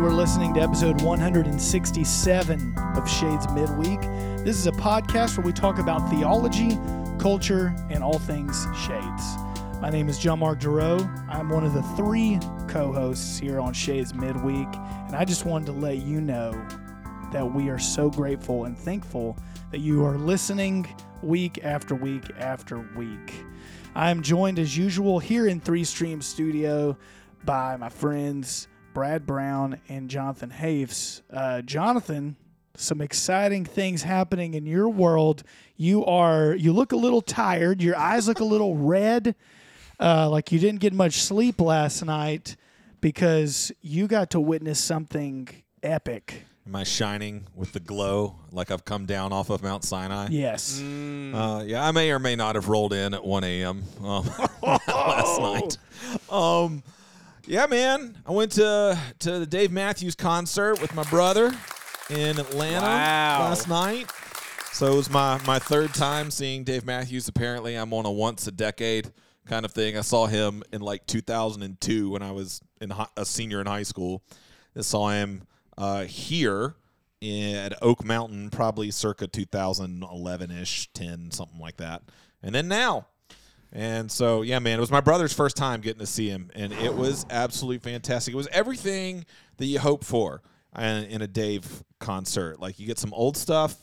You are listening to episode 167 of Shades Midweek. This is a podcast where we talk about theology, culture, and all things Shades. My name is John Mark Giroux. I'm one of the three co hosts here on Shades Midweek, and I just wanted to let you know that we are so grateful and thankful that you are listening week after week after week. I'm joined as usual here in Three Stream Studio by my friends Brad Brown and Jonathan Hafes. Uh, Jonathan, some exciting things happening in your world. You are you look a little tired. Your eyes look a little red, uh, like you didn't get much sleep last night because you got to witness something epic. Am I shining with the glow like I've come down off of Mount Sinai? Yes. Uh, yeah, I may or may not have rolled in at 1 a.m. Um, last night. Um, yeah, man. I went to to the Dave Matthews concert with my brother in Atlanta Wow. last night. So it was my my third time seeing Dave Matthews. Apparently, I'm on a once a decade kind of thing. I saw him in like 2002 when I was in hi- a senior in high school. I saw him uh, here in, at Oak Mountain, probably circa 2011 ish, 10, something like that. And then now. And so, yeah, man, it was my brother's first time getting to see him, and it was absolutely fantastic. It was everything that you hope for in, a Dave concert. Like, you get some old stuff,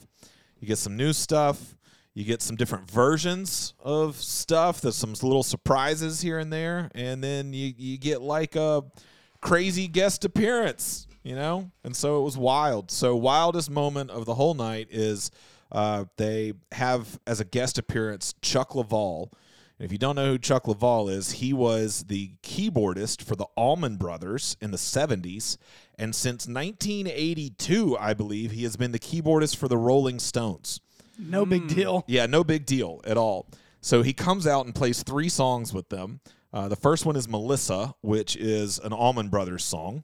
you get some new stuff, you get some different versions of stuff. There's some little surprises here and there, and then you, you get like a crazy guest appearance, you know? And so it was wild. So, wildest moment of the whole night is uh, they have as a guest appearance Chuck Leavell. And if you don't know who Chuck Leavell is, he was the keyboardist for the Allman Brothers in the 70s. And since 1982, I believe, he has been the keyboardist for the Rolling Stones. No big deal. Yeah, no big deal at all. So he comes out and plays three songs with them. Uh, the first one is Melissa, which is an Allman Brothers song.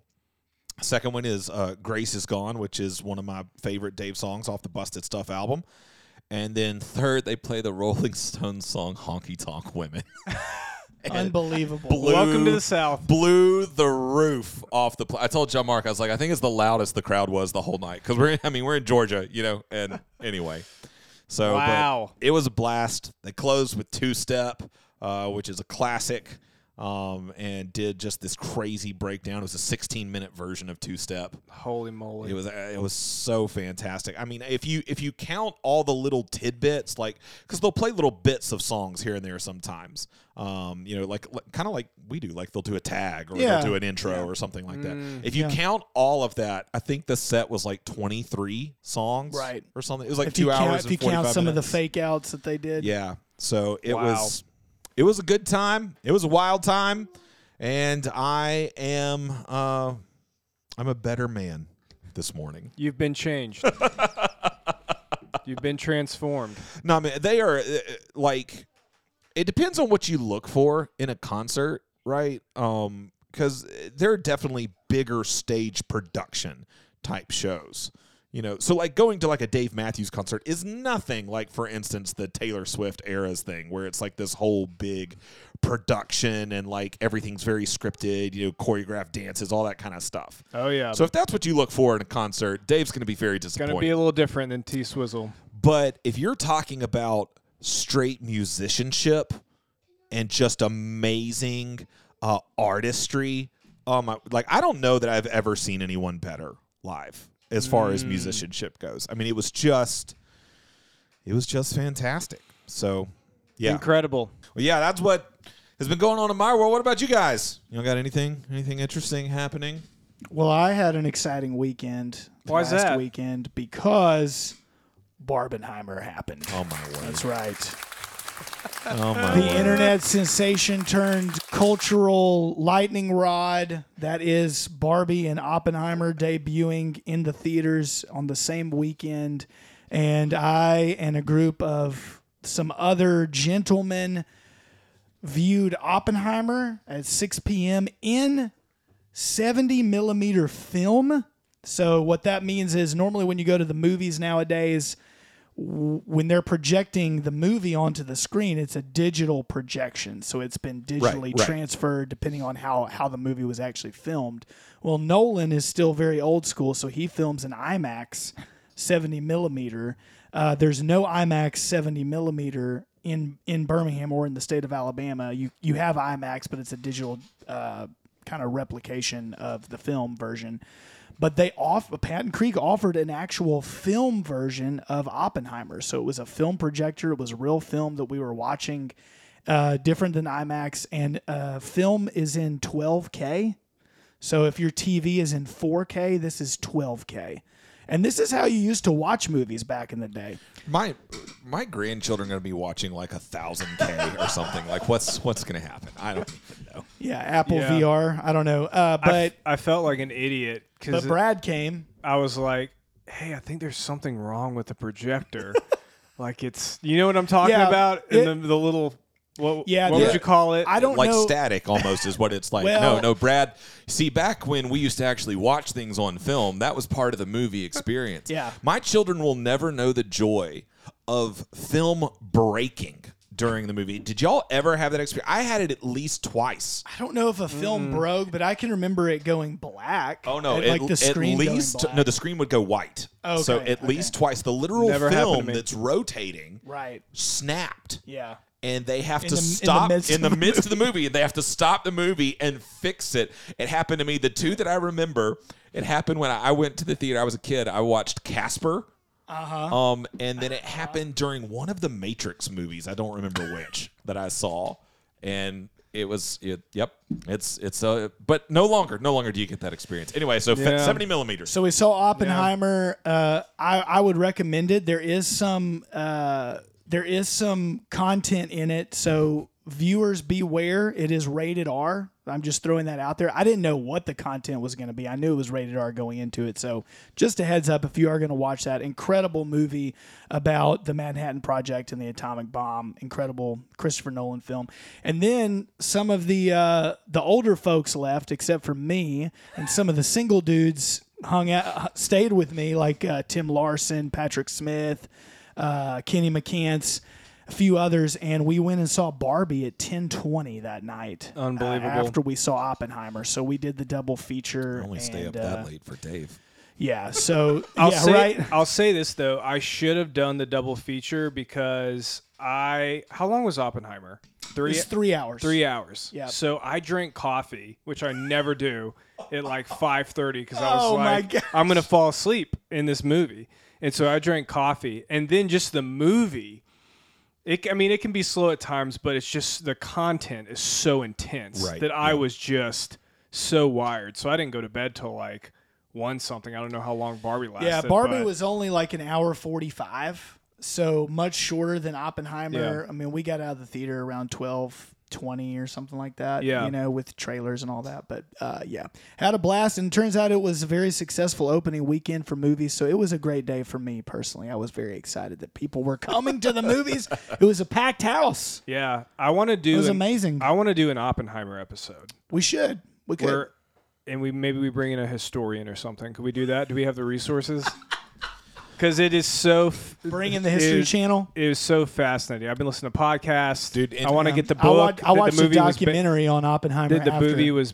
Second one is uh, Grace is Gone, which is one of my favorite Dave songs off the Busted Stuff album. And then third, they play the Rolling Stones song Honky Tonk Women. Unbelievable. Blew- Welcome to the South. blew the roof off the. Pl- I told John Mark, I was like, I think it's the loudest the crowd was the whole night because we're. In, I mean, we're in Georgia, you know. And anyway, so Wow. it was a blast. They closed with two step, uh, which is a classic, um, and did just this crazy breakdown. It was a 16 minute version of two step. Holy moly. It was it was so fantastic. I mean, if you if you count all the little tidbits, like because they'll play little bits of songs here and there sometimes. Um, you know, like, kind of like we do. Like they'll do a tag or Yeah. they'll do an intro or something like that. Mm, If you yeah. count all of that, I think the set was like twenty three songs, Right. or something. It was like if two hours. count, if you count 45 some of the fake outs that they did. Yeah. So it Wow. was it was a good time. It was a wild time, and I am uh, I'm a better man this morning. You've been changed. You've been transformed. No, I mean they are uh, like. It depends on what you look for in a concert, right? Um, because there are definitely bigger stage production type shows. You know, so like going to like a Dave Matthews concert is nothing like, for instance, the Taylor Swift eras thing, where it's like this whole big production and like everything's very scripted, you know, choreographed dances, all that kind of stuff. Oh yeah. So if that's what you look for in a concert, Dave's going to be very it's disappointed. gonna be a little different than T Swizzle. But if you're talking about straight musicianship and just amazing uh, artistry, um, like I don't know that I've ever seen anyone better live as far as mm. musicianship goes. I mean, it was just, it was just fantastic. So, yeah, Incredible. well, yeah, that's what has been going on in my world. What about you guys? You know, got anything, anything interesting happening? Well, I had an exciting weekend Why's last that? weekend because Barbenheimer happened. Oh my word! That's right. Oh my The internet sensation turned cultural lightning rod that is Barbie and Oppenheimer debuting in the theaters on the same weekend. And I and a group of some other gentlemen viewed Oppenheimer at 6 p.m. in 70 millimeter film. So, what that means is normally when you go to the movies nowadays, when they're projecting the movie onto the screen, it's a digital projection, so it's been digitally right. transferred depending on how how the movie was actually filmed. Well, Nolan is still very old school, so he films in IMAX 70 millimeter. Uh, there's no IMAX 70 millimeter in in Birmingham or in the state of Alabama. You you have IMAX, but it's a digital uh, kind of replication of the film version. But they off Patton Creek offered an actual film version of Oppenheimer, so it was a film projector. It was a real film that we were watching, uh, different than IMAX. And uh, film is in 12K. So if your TV is in 4K, this is 12K. And this is how you used to watch movies back in the day. My my grandchildren are going to be watching like a thousand K or something. Like what's what's going to happen? I don't even know. Yeah, Apple Yeah. VR. I don't know. Uh, I, but f- I felt like an idiot because Brad came. I was like, "Hey, I think there's something wrong with the projector. like it's, you know what I'm talking Yeah, about? it- And the, the little, what, Yeah, what the- would you call it? I don't like know. static almost is what it's like. Well- no, no, Brad. See, back when we used to actually watch things on film, that was part of the movie experience. Yeah. My children will never know the joy of film breaking during the movie. Did y'all ever have that experience? I had it at least twice. I don't know if a film mm. broke, but I can remember it going black. Oh no! At, like the at screen going least black. no, the screen would go white. Okay, so at okay. least twice. The literal Never film that's rotating right. snapped. Yeah. And they have In to the- in the stop midst in the, of the midst of the movie and they have to stop the movie and fix it it happened to me the two that i remember it happened when i went to the theater i was a kid i watched casper uh-huh. um, and then it happened during one of the matrix movies i don't remember which that i saw and it was it, yep it's it's uh but no longer no longer do you get that experience anyway so Yeah. 70 millimeters So we saw Oppenheimer. Uh, I I would recommend it. There is some uh, there is some content in it. So viewers beware. It is rated R. I'm just throwing that out there. I didn't know what the content was going to be. I knew it was rated R going into it. So just a heads up if you are going to watch that incredible movie about the Manhattan Project and the atomic bomb, incredible Christopher Nolan film. And then some of the uh, the older folks left, except for me and some of the single dudes hung out, stayed with me, like uh, Tim Larson, Patrick Smith, uh, Kenny McCants, a few others, and we went and saw Barbie at ten twenty that night. uh, Unbelievable. after we saw Oppenheimer, so we did the double feature. only stay up and, that uh, late for dave Yeah. So I'll yeah, say, right. I'll say this though, I should have done the double feature because I. How long was Oppenheimer? Three. It's three hours. Three hours. Yep. So I drank coffee, which I never do, at like five thirty because I was Oh, my like, gosh. I'm gonna fall asleep in this movie, and so I drank coffee, and then just the movie. It, I mean, it can be slow at times, but it's just the content is so intense Right, that I yeah. was just so wired. So I didn't go to bed till like one something. I don't know how long Barbie lasted. Yeah, Barbie but- was only like an hour 45, so much shorter than Oppenheimer. Yeah. I mean, we got out of the theater around 12 20 or something like that, Yeah. you know, with trailers and all that. But uh, yeah, had a blast. And it turns out it was a very successful opening weekend for movies. So it was a great day for me personally. I was very excited that people were coming to the movies. It was a packed house. Yeah, I want to do. It was an- amazing. I want to do an Oppenheimer episode. We should. We could. where and we maybe we bring in a historian or something. Could we do that? Do we have the resources? Because it is so. F- Bring in the History it- Channel. It was so fascinating. I've been listening to podcasts, Dude, I want to get the I book. I watched the the, movie was ba- documentary on Oppenheimer. that the after. movie was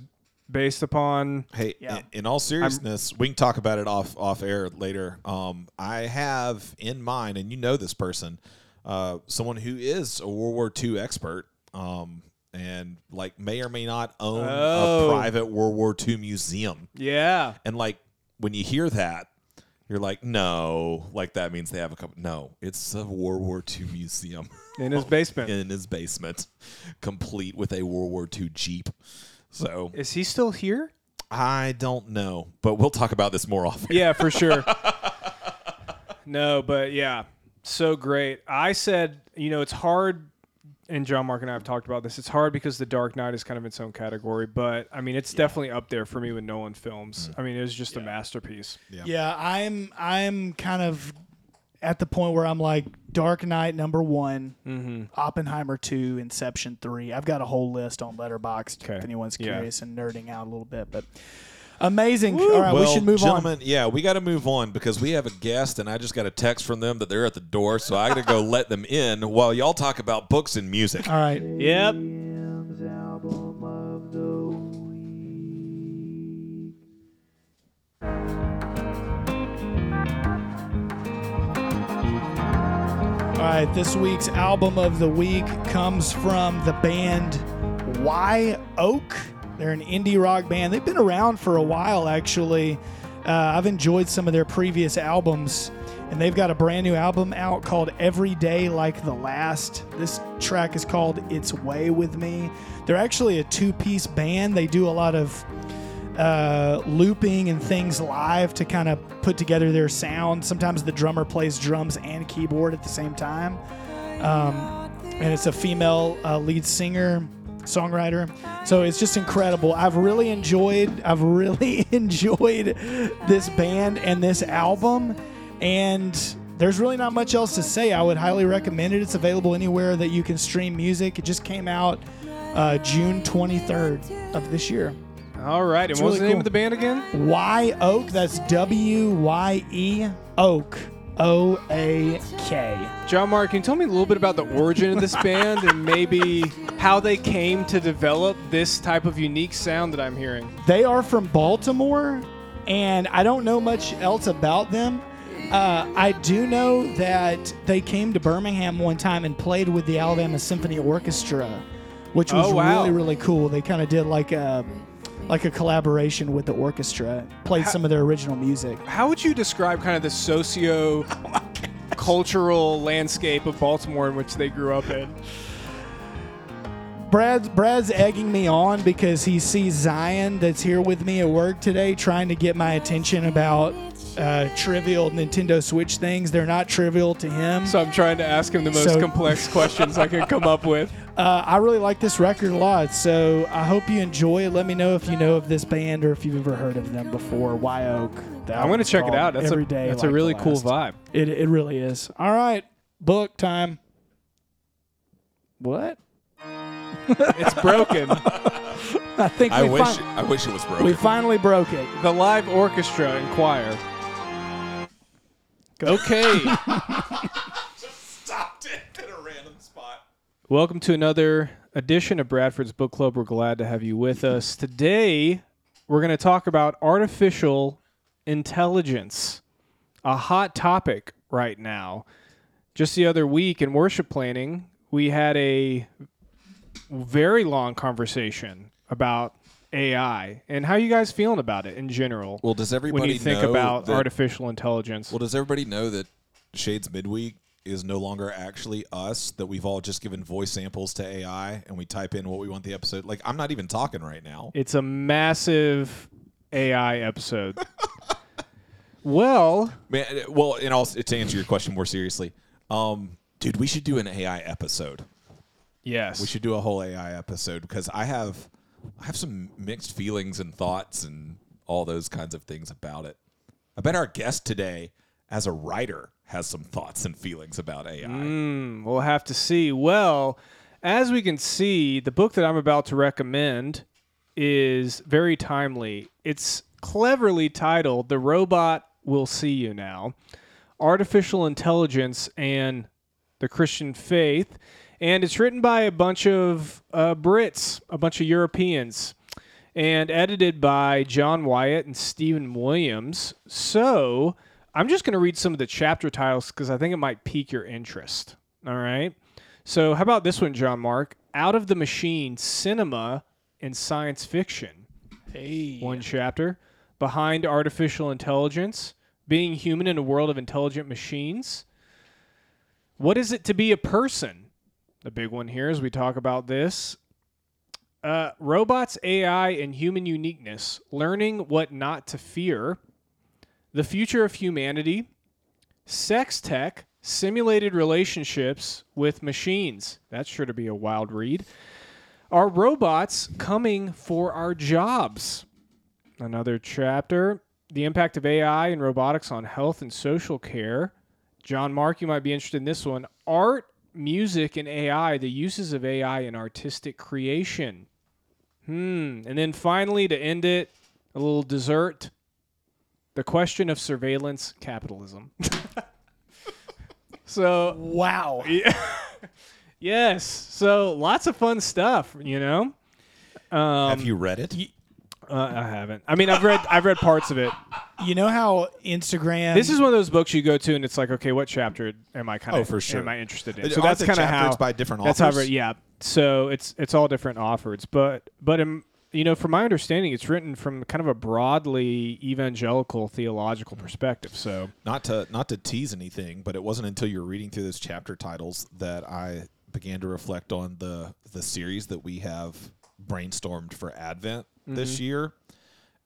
based upon. Hey, Yeah. in, in all seriousness, we can talk about it off off air later. Um, I have in mind, and you know this person, uh, someone who is a World War II expert, um, and like may or may not own Oh. a private World War II museum. Yeah, And like when you hear that, you're like, no, like that means they have a couple. No, it's a World War II museum in his basement. in his basement, complete with a World War II Jeep. So Is he still here? I don't know, but we'll talk about this more often. Yeah, for sure. no, but yeah, so great. I said, you know, it's hard, and John Mark and I have talked about this. It's hard because The Dark Knight is kind of its own category, but I mean, it's definitely up there for me with Nolan films. I mean, it was just a masterpiece. Yeah, I'm I'm kind of at the point where I'm like Dark Knight number one, Mm-hmm. Oppenheimer two, Inception three. I've got a whole list on Letterboxd Okay. if anyone's Yeah. curious and nerding out a little bit. But Amazing. All right, well, we should move gentlemen, on. yeah, we got to move on because we have a guest, and I just got a text from them that they're at the door, so I got to go let them in while y'all talk about books and music. All right. Yep. All right, this week's album of the week comes from the band Wye Oak. They're an indie rock band. They've been around for a while, actually. Uh, I've enjoyed some of their previous albums, and they've got a brand new album out called Every Day Like the Last. This track is called It's Way With Me. They're actually a two piece band. They do a lot of uh, looping and things live to kind of put together their sound. Sometimes the drummer plays drums and keyboard at the same time. Um, and it's a female uh, lead singer, songwriter. So it's just incredible. I've really enjoyed. I've really enjoyed this band and this album, and there's really not much else to say. I would highly recommend it. It's available anywhere that you can stream music. It just came out uh, June 23rd of this year. All right. And what was really the name cool. of the band again? Wye Oak. That's W Y E Oak. O A K. John Mark, can you tell me a little bit about the origin of this band and maybe how they came to develop this type of unique sound that I'm hearing? They are from Baltimore, and I don't know much else about them. Uh, I do know that they came to Birmingham one time and played with the Alabama Symphony Orchestra, which was Oh, wow. really really cool. They kind of did like a like a collaboration with the orchestra, played some of their original music. How would you describe kind of the socio cultural landscape of Baltimore in which they grew up in? Brad's Brad's egging me on because he sees Zion that's here with me at work today, trying to get my attention about uh, trivial Nintendo Switch things. They're not trivial to him. So I'm trying to ask him the most So- complex questions I can come up with. Uh, I really like this record a lot, so I hope you enjoy it. Let me know if you know of this band or if you've ever heard of them before. Wye Oak. I'm going to check it out. That's Every a Day that's Like a really cool vibe. It it really is. All right, book time. What? It's broken. I think I wish fin- I wish it was broken. we finally broke it. the live orchestra and choir. Okay. Just stopped it at a random spot. Welcome to another edition of Bradford's Book Club. We're glad to have you with us. Today, we're going to talk about artificial intelligence, a hot topic right now. Just the other week in worship planning, we had a very long conversation about AI and how you guys feeling about it in general. Well, does everybody when you think about that, artificial intelligence. Well, does everybody know that Shades Midweek is no longer actually us? That we've all just given voice samples to AI and we type in what we want the episode. Like I'm not even talking right now. It's a massive AI episode. well, Man, well, and also to answer your question more seriously, um, dude, we should do an AI episode. yes. We should do a whole AI episode because I have I have some mixed feelings and thoughts and all those kinds of things about it. I bet our guest today, as a writer, has some thoughts and feelings about AI. Mm, we'll have to see. Well, as we can see, the book that I'm about to recommend is very timely. It's cleverly titled The Robot Will See You Now Artificial Intelligence and the Christian Faith. And it's written by a bunch of uh, Brits, a bunch of Europeans, and edited by John Wyatt and Stephen Williams. So I'm just going to read some of the chapter titles because I think it might pique your interest. All right. So, how about this one, John Mark? Out of the Machine Cinema and Science Fiction. Hey. One chapter. Behind Artificial Intelligence Being Human in a World of Intelligent Machines. What is it to be a person? The big one here as we talk about this. Uh, robots, AI, and human uniqueness. Learning what not to fear. The future of humanity. Sex tech. Simulated relationships with machines. That's sure to be a wild read. Are robots coming for our jobs? Another chapter. The impact of AI and robotics on health and social care. John Mark, you might be interested in this one. Art, music, and AI, the uses of AI in artistic creation. Hmm. And then finally, to end it, a little dessert. The question of surveillance capitalism. so Wow. Yeah, yes, so lots of fun stuff. You know. Um, Have you read it? Uh, I haven't. I mean, I've read I've read parts of it. You know how Instagram. This is one of those books you go to, and it's like, okay, what chapter am I kind of Oh, for sure. am I interested in? Aren't So that's the kind of chapters how by different That's how I've authors? Yeah. So it's it's all different authors, but but um, you know, from my understanding, it's written from kind of a broadly evangelical theological perspective. So not to not to tease anything, but it wasn't until you were reading through those chapter titles that I began to reflect on the the series that we have brainstormed for Advent this mm-hmm. year,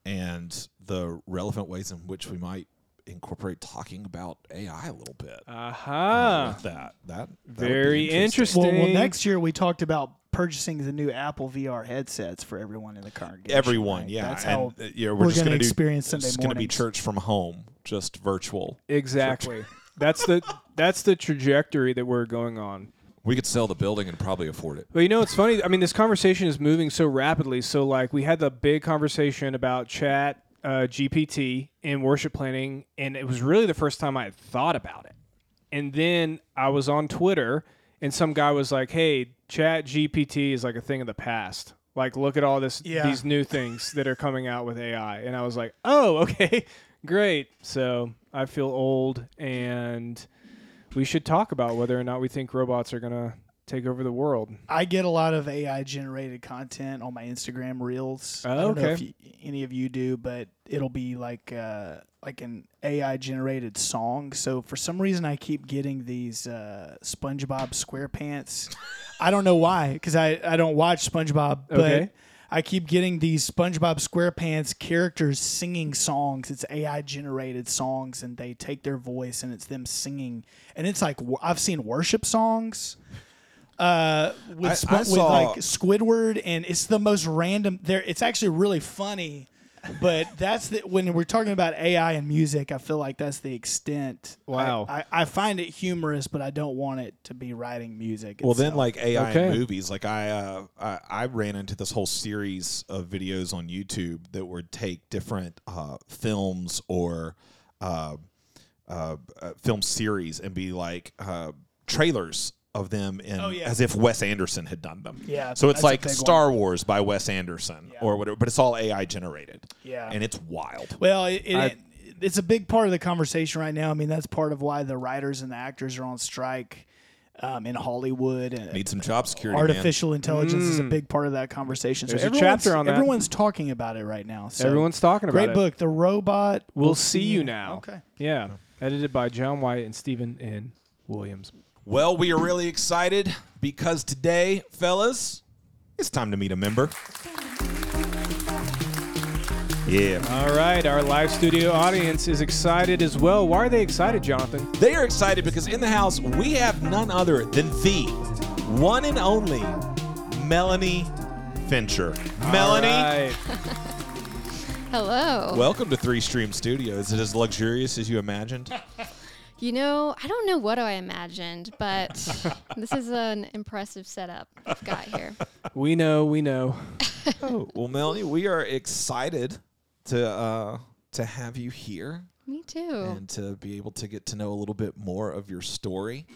and the relevant ways in which we might incorporate talking about AI a little bit. aha, with that that that very interesting. well, well, next year we talked about purchasing the new Apple VR headsets for everyone in the congregation. Everyone, right? yeah, That's and how uh, yeah, we're, we're just gonna gonna do, experience Sunday morning. It's gonna be church from home, just virtual. exactly. that's the that's the trajectory that we're going on. We could sell the building and probably afford it. But you know, it's funny. I mean, this conversation is moving so rapidly. So, like, we had the big conversation about Chat uh, GPT and worship planning, and it was really the first time I had thought about it. And then I was on Twitter, and some guy was like, "Hey, Chat GPT is like a thing of the past. Like, look at all this Yeah. these new things that are coming out with AI." And I was like, "Oh, okay, great." So I feel old, and we should talk about whether or not we think robots are gonna take over the world. I get a lot of AI generated content on my Instagram reels. I Oh, don't know if okay. you, any of you do, but it'll be like uh, like an AI generated song. So for some reason, I keep getting these uh, SpongeBob SquarePants. I don't know why, because I I don't watch SpongeBob, but. Okay. I keep getting these SpongeBob SquarePants characters singing songs. It's AI generated songs, and they take their voice and it's them singing. And it's like I've seen worship songs uh, with, I- I with saw- like Squidward, and it's the most random. There, it's actually really funny, but that's the when we're talking about AI and music. I feel like that's the extent. Wow. I, I, I find it humorous, but I don't want it to be writing music. Well, then like AI Okay. in movies, like I, uh, I I ran into this whole series of videos on YouTube that would take different uh, films or uh, uh, uh, film series and be like uh, trailers of them in Oh, yeah. as if Wes Anderson had done them. Yeah, So it's like big one. Star Wars by Wes Anderson Yeah. or whatever, but it's all AI generated. Yeah. And it's wild. Well, it, it, I- it's a big part of the conversation right now. I mean, that's part of why the writers and the actors are on strike um, in Hollywood. And Need some job security. man. artificial intelligence is a big part of that conversation. There's so a everyone's, chapter on that. everyone's talking about it right now. So Everyone's talking about great it. Great book, The Robot. We'll see you now. Okay. Yeah. Edited by John Wyatt and Stephen N. Williams. Well, we are really excited because today, fellas, it's time to meet a member. Yeah. All right. Our live studio audience is excited as well. Why are they excited, Jonathan? They are excited because in the house we have none other than the one and only Melanie Fincher. Melanie, All right. Hello. welcome to Three Stream Studio. Is it as luxurious as you imagined? you know, I don't know what I imagined, but this is an impressive setup I've got here. We know, we know. oh, well, Melanie, we are excited to uh, to have you here. Me too. and to be able to get to know a little bit more of your story.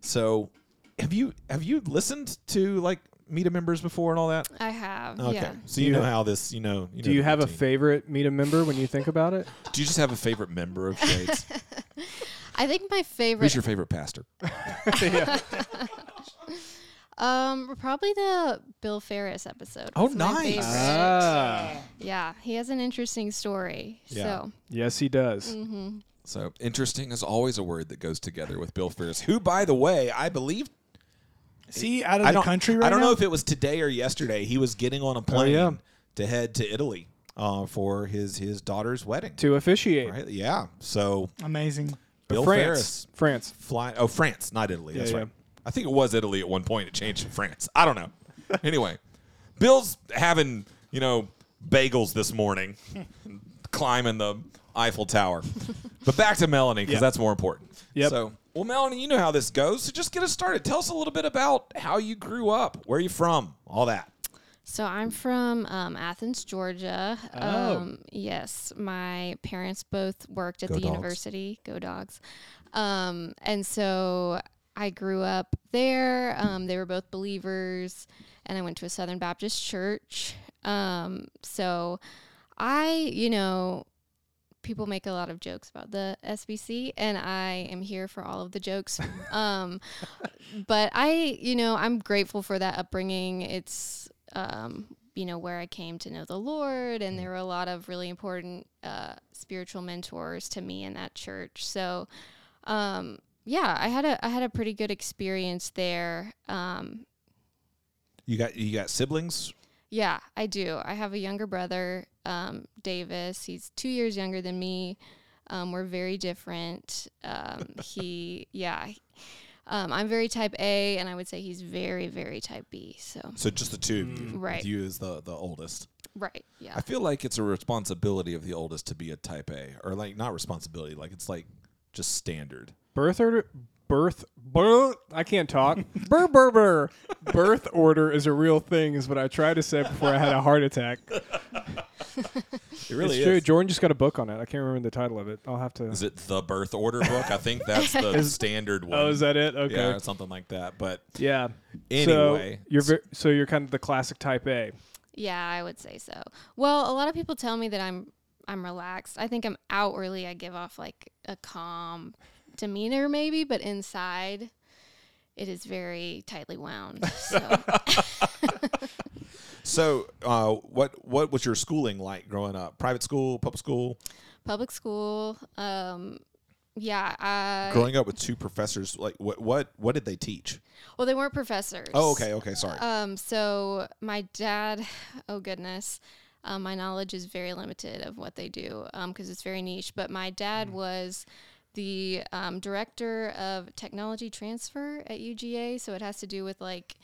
So, have you have you listened to like Meet a members before and all that? I have. Okay, Yeah. so you you know ha- how this, you know. You Do know you the have a favorite Meet a member when you think about it? Do you just have a favorite member of Shades? I think my favorite Who's your favorite pastor? um probably the Bill Ferris episode. Oh, It's my nice. favorite. Ah. Yeah, he has an interesting story. Yeah. So, Yes, he does. mhm. So interesting is always a word that goes together with Bill Ferris, who, by the way, I believe See, out of I the don't country right I don't now? know if it was today or yesterday. He was getting on a plane yeah. to head to Italy uh, for his his daughter's wedding. To officiate. Right? Yeah. So Amazing. Bill France. Ferris France. flying. Oh, France, not Italy. That's Yeah, right. yeah. I think it was Italy at one point. It changed to France. I don't know. anyway, Bill's having you know bagels this morning, climbing the Eiffel Tower. but back to Melanie because that's more important. Yep. So, well, Melanie, you know how this goes. So just get us started. Tell us a little bit about how you grew up, where you from, all that. So I'm from um, Athens, Georgia. Oh. Um, yes, my parents both worked at Go the Dogs. university. Go dogs! Um, and so I grew up there. Um, they were both believers, and I went to a Southern Baptist church. Um, so I, you know, people make a lot of jokes about the SBC, and I am here for all of the jokes. um, but I, you know, I'm grateful for that upbringing. It's, um, you know, where I came to know the Lord, and there were a lot of really important uh, spiritual mentors to me in that church. So, um, yeah, I had a I had a pretty good experience there. Um, You got you got siblings? yeah, I do. I have a younger brother, um, Davis. He's two years younger than me. Um, we're very different. Um, he, yeah. Um, I'm very type A, and I would say he's very, very type B. So, So just the two of you. Right. With you as the the oldest. right, yeah. I feel like it's a responsibility of the oldest to be a type A, or like not responsibility, like it's like just standard. Birth order, birth, birth. I can't talk. burr, burr, burr. Birth order is a real thing, is what I tried to say before I had a heart attack. It really it's true. is. Jordan just got a book on it. I can't remember the title of it. I'll have to. Is it the birth order book? I think that's the Is- standard oh, one. Oh, is that it? Okay. Yeah, something like that. But Yeah. Anyway. so you're ver- so you're kind of the classic type A. Yeah, I would say so. Well, a lot of people tell me that I'm I'm relaxed. I think I'm outwardly I give off like a calm demeanor maybe, but inside it is very tightly wound. So so, uh, what what was your schooling like growing up? Private school, public school? public school, um yeah, I growing up with two professors, like what what what did they teach? well they weren't professors. Oh, okay, okay, sorry. Um, so my dad, oh goodness, um, my knowledge is very limited of what they do because it's very niche. But my dad was the um, director of technology transfer at UGA, so it has to do with like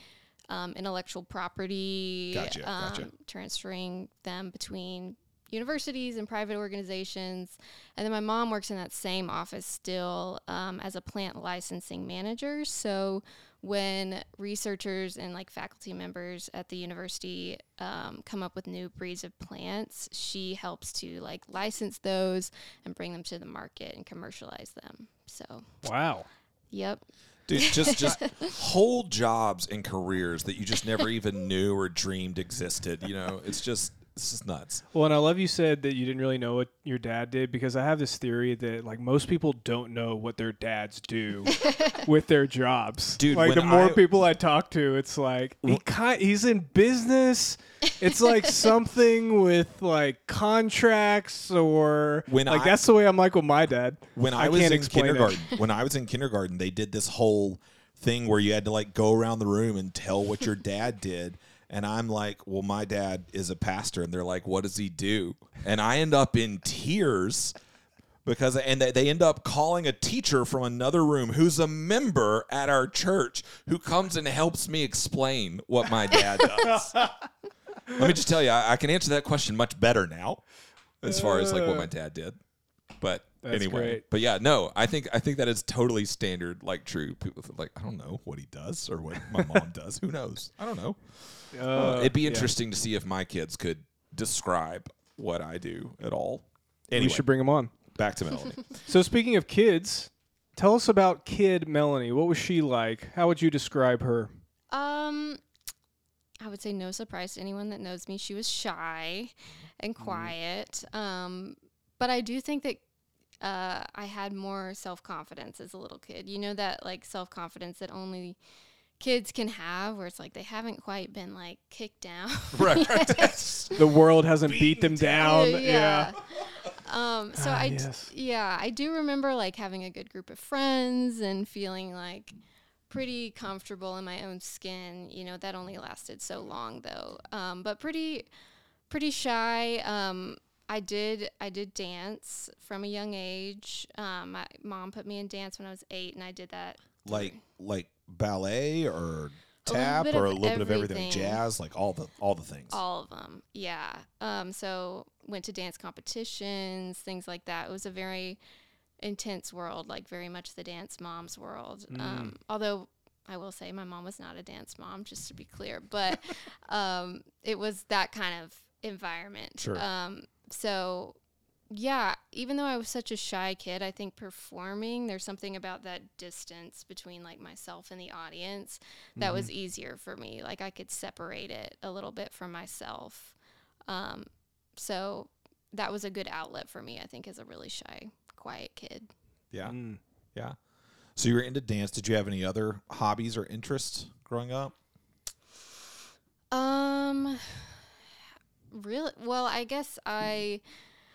um, intellectual property, Gotcha, gotcha. um, transferring them between universities and private organizations. And then my mom works in that same office still um, as a plant licensing manager. So when researchers and like faculty members at the university um, come up with new breeds of plants, she helps to like license those and bring them to the market and commercialize them. So, Wow. yep. Dude, just just whole jobs and careers that you just never even knew or dreamed existed. You know, it's just it's just nuts. Well, and I love you said that you didn't really know what your dad did because I have this theory that like most people don't know what their dads do with their jobs. Dude, like the more I- people I talk to, it's like he ki- he's in business. It's like something with like contracts or When like I- that's the way I'm like with my dad. When I, I was in explain it. kindergarten, when I was in kindergarten, they did this whole thing where you had to like go around the room and tell what your dad did. And I'm like, well, my dad is a pastor, and they're like, what does he do? And I end up in tears because and they, they end up calling a teacher from another room who's a member at our church who comes and helps me explain what my dad does. Let me just tell you, I, I can answer that question much better now, as far as like what my dad did. But That's anyway, great. but yeah, no, I think I think that is totally standard, like true. People think, like I don't know what he does or what my mom does. Who knows? I don't know. Uh, It'd be yeah. interesting to see if my kids could describe what I do at all. We you should bring him on. back to Melanie. So speaking of kids, tell us about kid Melanie. What was she like? How would you describe her? Um, I would say no surprise to anyone that knows me. She was shy and Mm-hmm. quiet. Um, but I do think that uh, I had more self confidence as a little kid. You know that like self confidence that only kids can have, where it's like they haven't quite been like kicked down. right. The world hasn't beat them down. yeah. Yeah. Um, so Ah, I, d- yes. yeah, I do remember like having a good group of friends and feeling like pretty comfortable in my own skin. You know, that only lasted so long though. Um, but pretty, pretty shy. Um, I did, I did dance from a young age. Um, my mom put me in dance when I was eight, and I did that. like like ballet or tap or a little bit of everything, everything. jazz, like all the all the things. All of them, yeah. Um, so went to dance competitions, things like that. It was a very intense world, like very much the dance mom's world. Um, although I will say my mom was not a dance mom, just to be clear, but um, it was that kind of environment. Sure. Um, so yeah, even though I was such a shy kid, I think performing, there's something about that distance between like myself and the audience that was easier for me. Like I could separate it a little bit from myself. Um, so that was a good outlet for me, I think, as a really shy, quiet kid. Yeah. Mm. Yeah. So you were into dance. Did you have any other hobbies or interests growing up? Um, really? Well, I guess I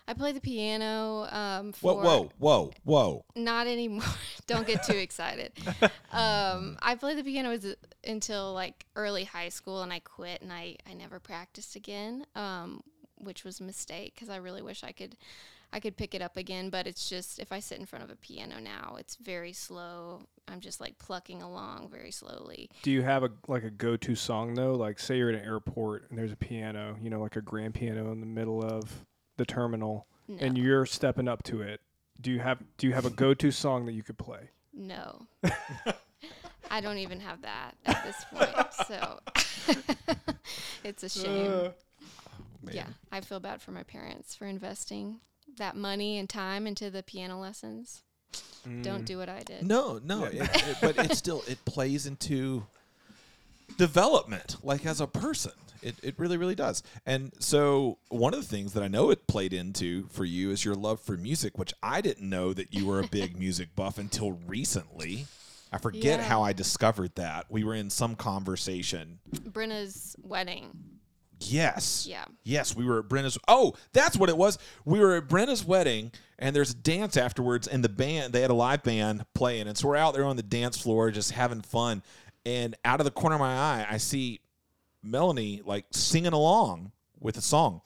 I play the piano. Um, Whoa, whoa, whoa, whoa. not anymore. Don't get too excited. Um, I played the piano as, until like early high school, and I quit, and I I never practiced again. Um, which was a mistake because I really wish I could. I could pick it up again, but it's just if I sit in front of a piano now, it's very slow. I'm just like plucking along very slowly. Do you have a like a go-to song though? Like say you're at an airport and there's a piano, you know, like a grand piano in the middle of the terminal, No, and you're stepping up to it. Do you have do you have a go-to song that you could play? no. I don't even have that at this point, so it's a shame. Uh, Man. Yeah, I feel bad for my parents for investing that money and time into the piano lessons. Don't mm. do what I did. No, no, it, it- but it still it plays into development, like as a person. It it really really does. And so one of the things that I know it played into for you is your love for music, which I didn't know that you were a big music buff until recently. I forget Yeah. how I discovered that. We were in some conversation. Brenna's wedding. Yes. Yeah. Yes, we were at Brenna's. Oh, that's what it was. We were at Brenna's wedding, and there's a dance afterwards, and the band, they had a live band playing. And so we're out there on the dance floor just having fun. And out of the corner of my eye, I see Melanie like singing along with a song.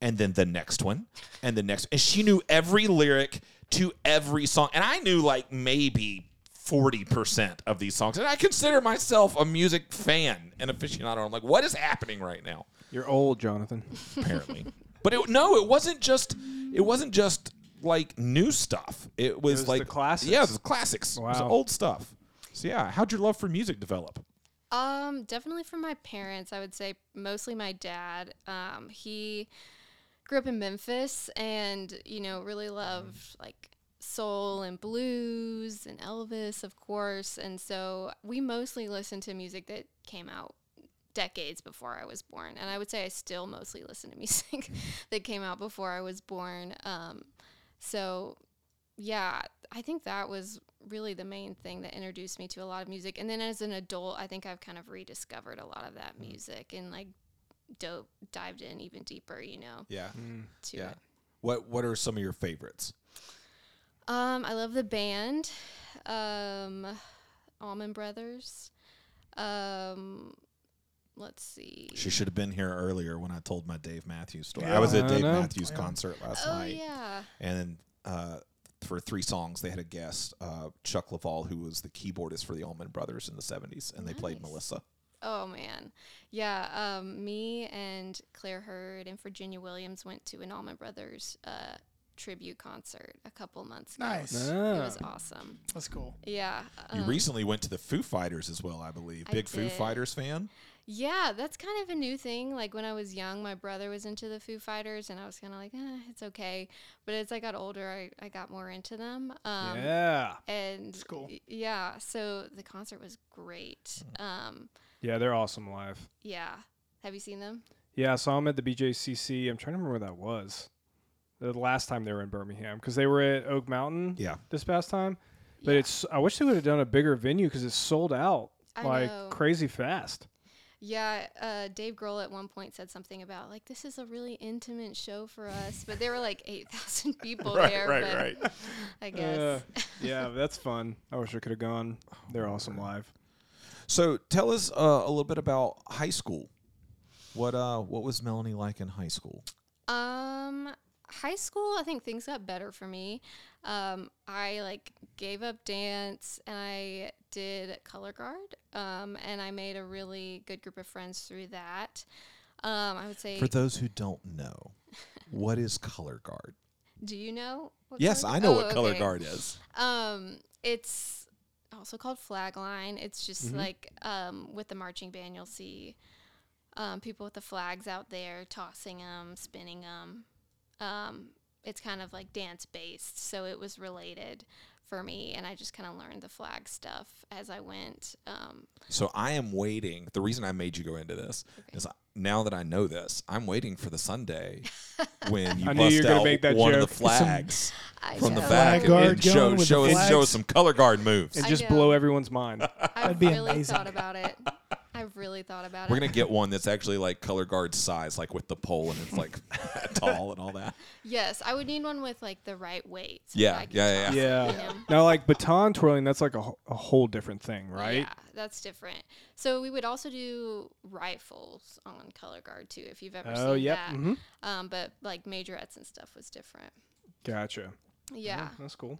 And then the next one, and the next. And she knew every lyric to every song. And I knew like maybe 40% of these songs. And I consider myself a music fan and aficionado. I'm like, what is happening right now? You're old, Jonathan. apparently. but it, no, it wasn't just it wasn't just like new stuff. It was, was the like classics. Yeah, it was classics. It was Wow. old stuff. So yeah, how'd your love for music develop? Um, definitely from my parents. I would say mostly my dad. Um, he grew up in Memphis and you know really loved like soul and blues and Elvis, of course. And so we mostly listened to music that came out decades before I was born. And I would say I still mostly listen to music that came out before I was born. Um, so yeah, I think that was really the main thing that introduced me to a lot of music. And then as an adult, I think I've kind of rediscovered a lot of that music and like dope dived in even deeper, you know, Yeah. to Yeah. it. What what are some of your favorites? Um, I love the band, um, Allman Brothers. Um, let's see. She should have been here earlier when I told my Dave Matthews story. Yeah, I was at I Dave know. Matthews concert last Oh night, yeah. and uh, for three songs they had a guest, uh, Chuck Leavell, who was the keyboardist for the Allman Brothers in the '70s, and they played Melissa. Oh man, yeah. Um, me and Claire Hurd and Virginia Williams went to an Allman Brothers uh, tribute concert a couple months ago. Nice. It Ah. was awesome. That's cool. Yeah. You um, recently went to the Foo Fighters as well, I believe. I Big Foo. Fighters fan. Yeah, that's kind of a new thing. Like when I was young, my brother was into the Foo Fighters, and I was kind of like, eh, it's okay. But as I got older, I, I got more into them. Um, yeah. And That's cool. yeah, so the concert was great. Um, Yeah, they're awesome live. yeah. Have you seen them? Yeah, I saw them at the BJCC. I'm trying to remember where that was. The last time they were in Birmingham because they were at Oak Mountain Yeah. this past time. But Yeah. it's I wish they would have done a bigger venue because it's sold out I like know. crazy fast. Yeah, uh, Dave Grohl at one point said something about like this is a really intimate show for us, but there were like eight thousand people Right, there. right, but right. I guess. Uh, yeah, that's fun. I wish I could have gone. They're awesome live. So tell us uh, a little bit about high school. What uh what was Melanie like in high school? Um, high school, I think things got better for me. Um, I like gave up dance and I did color guard. Um, and I made a really good group of friends through that. Um, I would say. For those who don't know, what is color guard? do you know? What Yes, I know Oh, what color guard is. Um, it's also called flag line. It's just Mm-hmm. like um, with the marching band, you'll see um, people with the flags out there tossing them, spinning them. Um, it's kind of like dance based, so it was related for me, and I just kind of learned the flag stuff as I went. Um, So I am waiting. The reason I made you go into this is now that I know this, I'm waiting for the Sunday when you I bust you were gonna out make that one of the flags I from the back and, guard and show show us show us some color guard moves. and just blow everyone's mind. I've That'd be really amazing. thought about it. I've really thought about it. We're gonna get one that's actually like color guard size, like with the pole and it's like tall and all that. Yes, I would need one with like the right weight. so Yeah, that I can yeah, yeah, Yeah. Now, like baton twirling, that's like a, a whole different thing, right? Yeah, that's different. So we would also do rifles on color guard too, if you've ever Oh, seen yep. that. hmm Um, but like majorettes and stuff was different. Gotcha. Yeah. that's cool.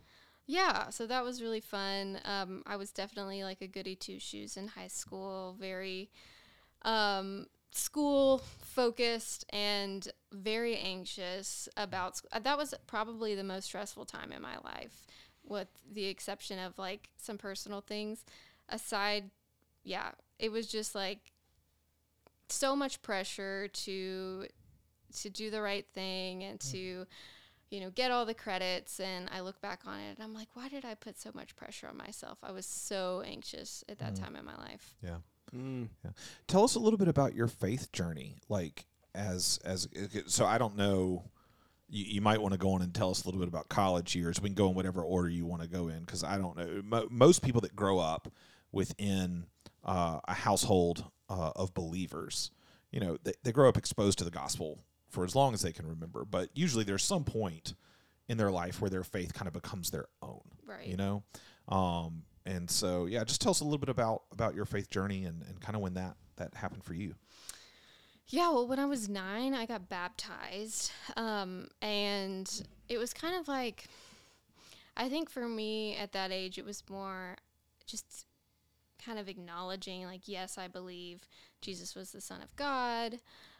Yeah, so that was really fun. Um, I was definitely like a goody two shoes in high school, very um, school focused and very anxious about. Sc- uh, that was probably the most stressful time in my life, with the exception of like some personal things. Aside, yeah, it was just like so much pressure to to do the right thing and to you know, get all the credits. And I look back on it and I'm like, why did I put so much pressure on myself? I was so anxious at that time in my life. Yeah. Mm. Tell us a little bit about your faith journey. Like as as so I don't know you, you might want to go on and tell us a little bit about college years. We can go in whatever order you want to go in because I don't know. Mo- most people that grow up within uh, a household uh, of believers, you know, they, they grow up exposed to the gospel for as long as they can remember. But usually there's some point in their life where their faith kind of becomes their own Right. you know um and so yeah just tell us a little bit about about your faith journey and, and kind of when that that happened for you Yeah, well, when I was nine, I got baptized. Um, and it was kind of like, I think for me at that age, it was more just kind of acknowledging, like, yes, I believe Jesus was the Son of God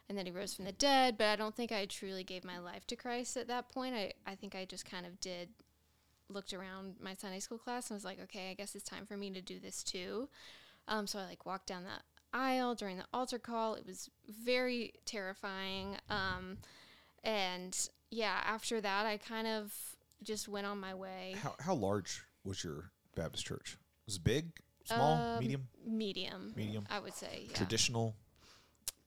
and that he rose from the dead. But I don't think I truly gave my life to Christ at that point. I, I think I just kind of did, looked around my Sunday school class and was like, okay, I guess it's time for me to do this too. Um, so I like walked down the aisle during the altar call. It was very terrifying. Um, and yeah, after that, I kind of just went on my way. how, how large was your baptist church was it big small Um, medium Medium, medium I would say. Yeah. traditional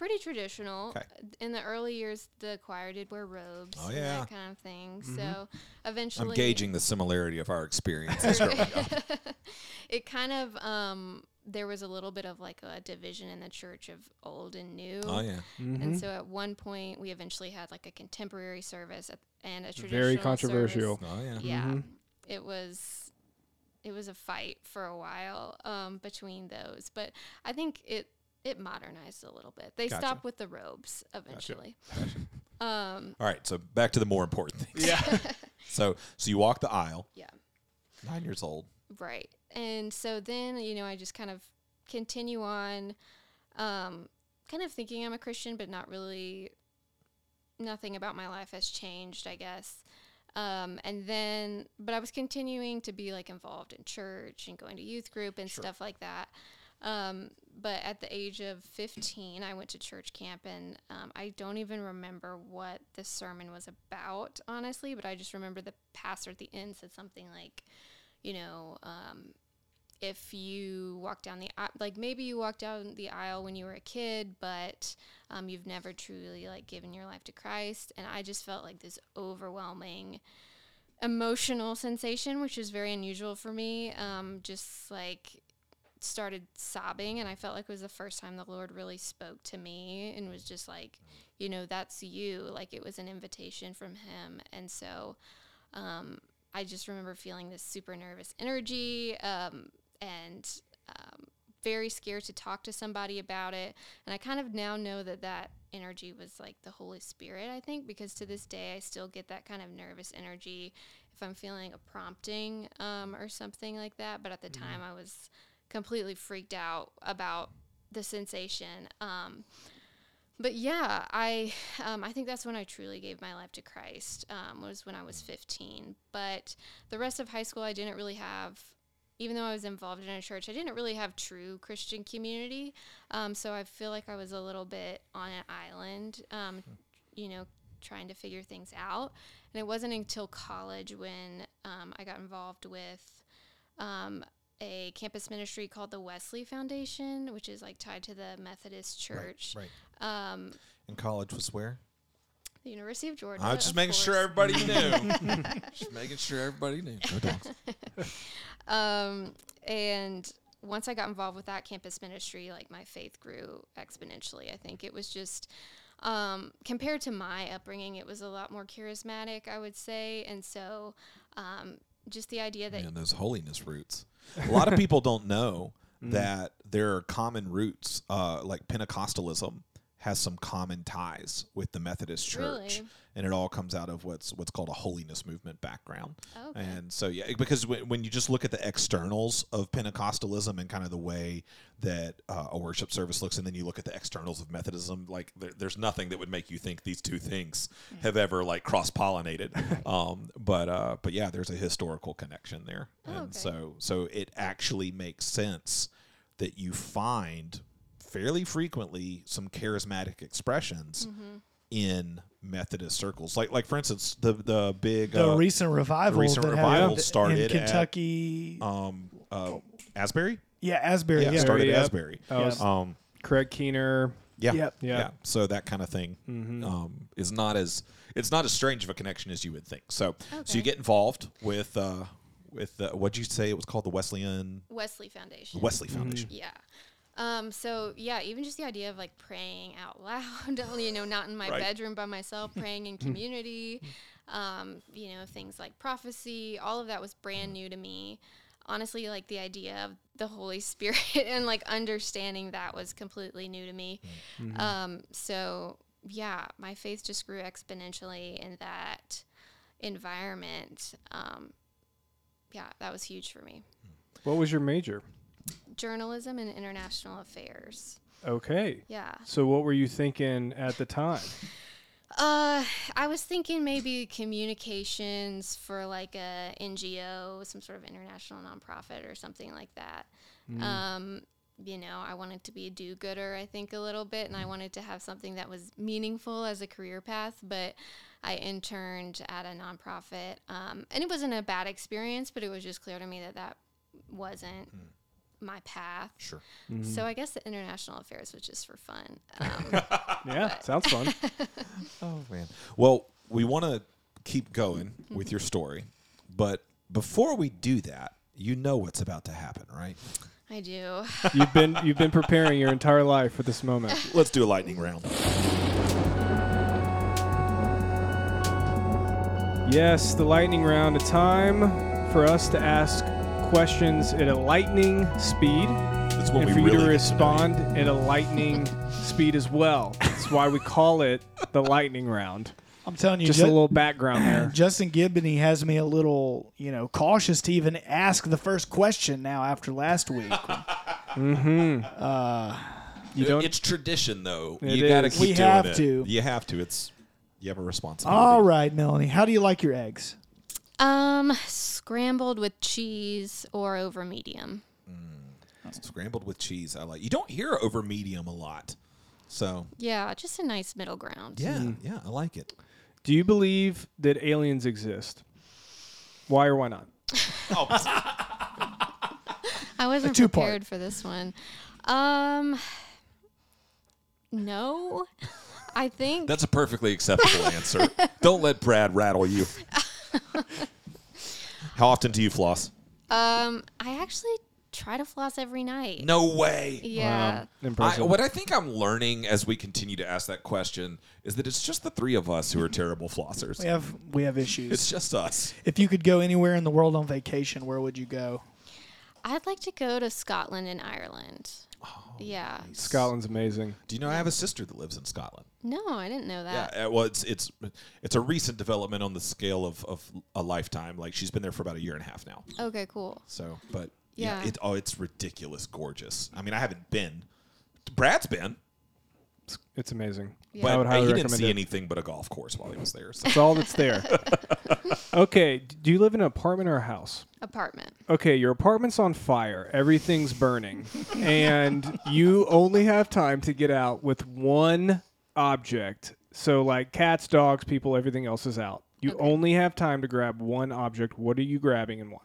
Pretty traditional. Okay. In the early years, the choir did wear robes. Oh, and yeah. that kind of thing. So eventually, i'm gauging the similarity of our experiences growing up. it kind of um, there was a little bit of like a division in the church of old and new. oh yeah Mm-hmm. And so at one point, we eventually had like a contemporary service at, and a traditional Very controversial. service. oh yeah Yeah, Mhm. it was it was a fight for a while um, between those, but I think it it modernized a little bit. They Gotcha. stopped with the robes eventually. Um, all right so back to the more important things Yeah. so so you walk the aisle yeah. nine years old Right. And so then, you know, I just kind of continue on, um, kind of thinking I'm a Christian, but not really, nothing about my life has changed, I guess. Um, and then, but I was continuing to be like involved in church and going to youth group and Sure. stuff like that. Um, but at the age of 15, I went to church camp and um, I don't even remember what the sermon was about, honestly, but I just remember the pastor at the end said something like, you know, um, if you walk down the like maybe you walked down the aisle when you were a kid, but um, you've never truly like given your life to Christ. And I just felt like this overwhelming emotional sensation, which is very unusual for me. Um, just like started sobbing, and I felt like it was the first time the Lord really spoke to me and was just like, you know, that's you. Like it was an invitation from Him. And so, um, I just remember feeling this super nervous energy um, and um, very scared to talk to somebody about it. And I kind of now know that that energy was like the Holy Spirit, I think, because to this day I still get that kind of nervous energy if I'm feeling a prompting um, or something like that. But at the time, I was completely freaked out about the sensation. Um, but yeah, I um, I think that's when I truly gave my life to Christ. Um, was when I was 15. But the rest of high school, I didn't really have, even though I was involved in a church, I didn't really have true Christian community. Um, so I feel like I was a little bit on an island, um, you know, trying to figure things out. And it wasn't until college when um, I got involved with um, a campus ministry called the Wesley Foundation, which is like tied to the Methodist Church. Right. Um, And college was where? the University of Georgia. I was just of making sure everybody knew. just making sure everybody knew. Go dogs. Um, and once I got involved with that campus ministry, like my faith grew exponentially. I think it was just um, compared to my upbringing, it was a lot more charismatic, I would say. And so, um, just the idea that Man, those holiness roots. A lot of people don't know that there are common roots, uh, like Pentecostalism has some common ties with the Methodist Church, Really? And it all comes out of what's what's called a holiness movement background. Okay. And so, yeah, because when, when you just look at the externals of Pentecostalism and kind of the way that uh, a worship service looks, and then you look at the externals of Methodism, like there, there's nothing that would make you think these two things have ever like cross pollinated. um, but uh, but yeah, there's a historical connection there, Oh, and okay. so so it actually makes sense that you find fairly frequently some charismatic expressions Mm-hmm. In Methodist circles. Like like for instance, the the big The uh, recent revival. recent revival started in at, Kentucky. um uh Asbury? yeah, Asbury. Yeah, Yeah, started Yep. Asbury. That was Um Craig Keener. yeah. Yep. yeah. Yeah. So that kind of thing um is not as it's not as strange of a connection as you would think. So so you get involved with uh with uh, what'd you say it was called the Wesleyan Wesley Foundation. Wesley Foundation. Yeah. Um, so yeah, even just the idea of like praying out loud, you know, not in my Right. bedroom by myself, praying in community, um, you know, things like prophecy, all of that was brand new to me. Honestly, like the idea of the Holy Spirit and like understanding that was completely new to me. Um, so yeah, my faith just grew exponentially in that environment. Um, yeah, that was huge for me. What was your major? Journalism and international affairs. Okay. Yeah. So what were you thinking at the time? Uh, I was thinking maybe communications for like a NGO, some sort of international nonprofit or something like that. Um, you know, I wanted to be a do-gooder, I think, a little bit, and I wanted to have something that was meaningful as a career path. But I interned at a nonprofit, um, and it wasn't a bad experience, but it was just clear to me that that wasn't my path. Sure. So I guess the international affairs was just for fun. Um, Yeah, sounds fun. Oh man. Well, we want to keep going with your story, but before we do that, you know what's about to happen, right? I do. You've been you've been preparing your entire life for this moment. Let's do a lightning round. Yes, the lightning round. A time for us to ask questions at a lightning speed, That's what and we for you really to get know respond at a lightning speed as well. That's why we call it the lightning round. I'm telling you, Just Ju- a little background there. Justin Gibney has me a little, you know, cautious to even ask the first question now after last week. Mm-hmm. Uh, you don't. It's tradition, though. It you got to keep We doing have it. to. You have to. It's you have a responsibility. All right, Melanie, how do you like your eggs? Um, scrambled with cheese or over medium. Scrambled with cheese. I like. You don't hear over medium a lot, so Yeah, just a nice middle ground. yeah, yeah, I like it. Do you believe that aliens exist? Why or why not? Oh, I wasn't two-part. prepared for this one. Um, no, I think that's a perfectly acceptable answer. Don't let Brad rattle you. How often do you floss? um I actually try to floss every night. No way. Yeah. I, Impressive. what I think I'm learning as we continue to ask that question is that it's just the three of us who are terrible flossers. We have we have issues. It's just us. if you could go anywhere in the world on vacation, where would you go? I'd like to go to Scotland and Ireland. Oh, yeah. Scotland's amazing. Do you know I have a sister that lives in Scotland? No, I didn't know that. Yeah, uh, well, it's it's it's a recent development on the scale of, of a lifetime. Like she's been there for about a year and a half now. Okay, cool. So, but yeah, Yeah. it, oh, it's ridiculous, gorgeous. I mean, I haven't been. Brad's been. It's amazing. Yeah. But I would highly he didn't recommend see it. anything but a golf course while he was there. So. That's all that's there. okay. Do you live in an apartment or a house? Apartment. Okay, your apartment's on fire. Everything's burning. and you only have time to get out with one object. So, like cats, dogs, people, everything else is out. You Okay. only have time to grab one object. What are you grabbing and why?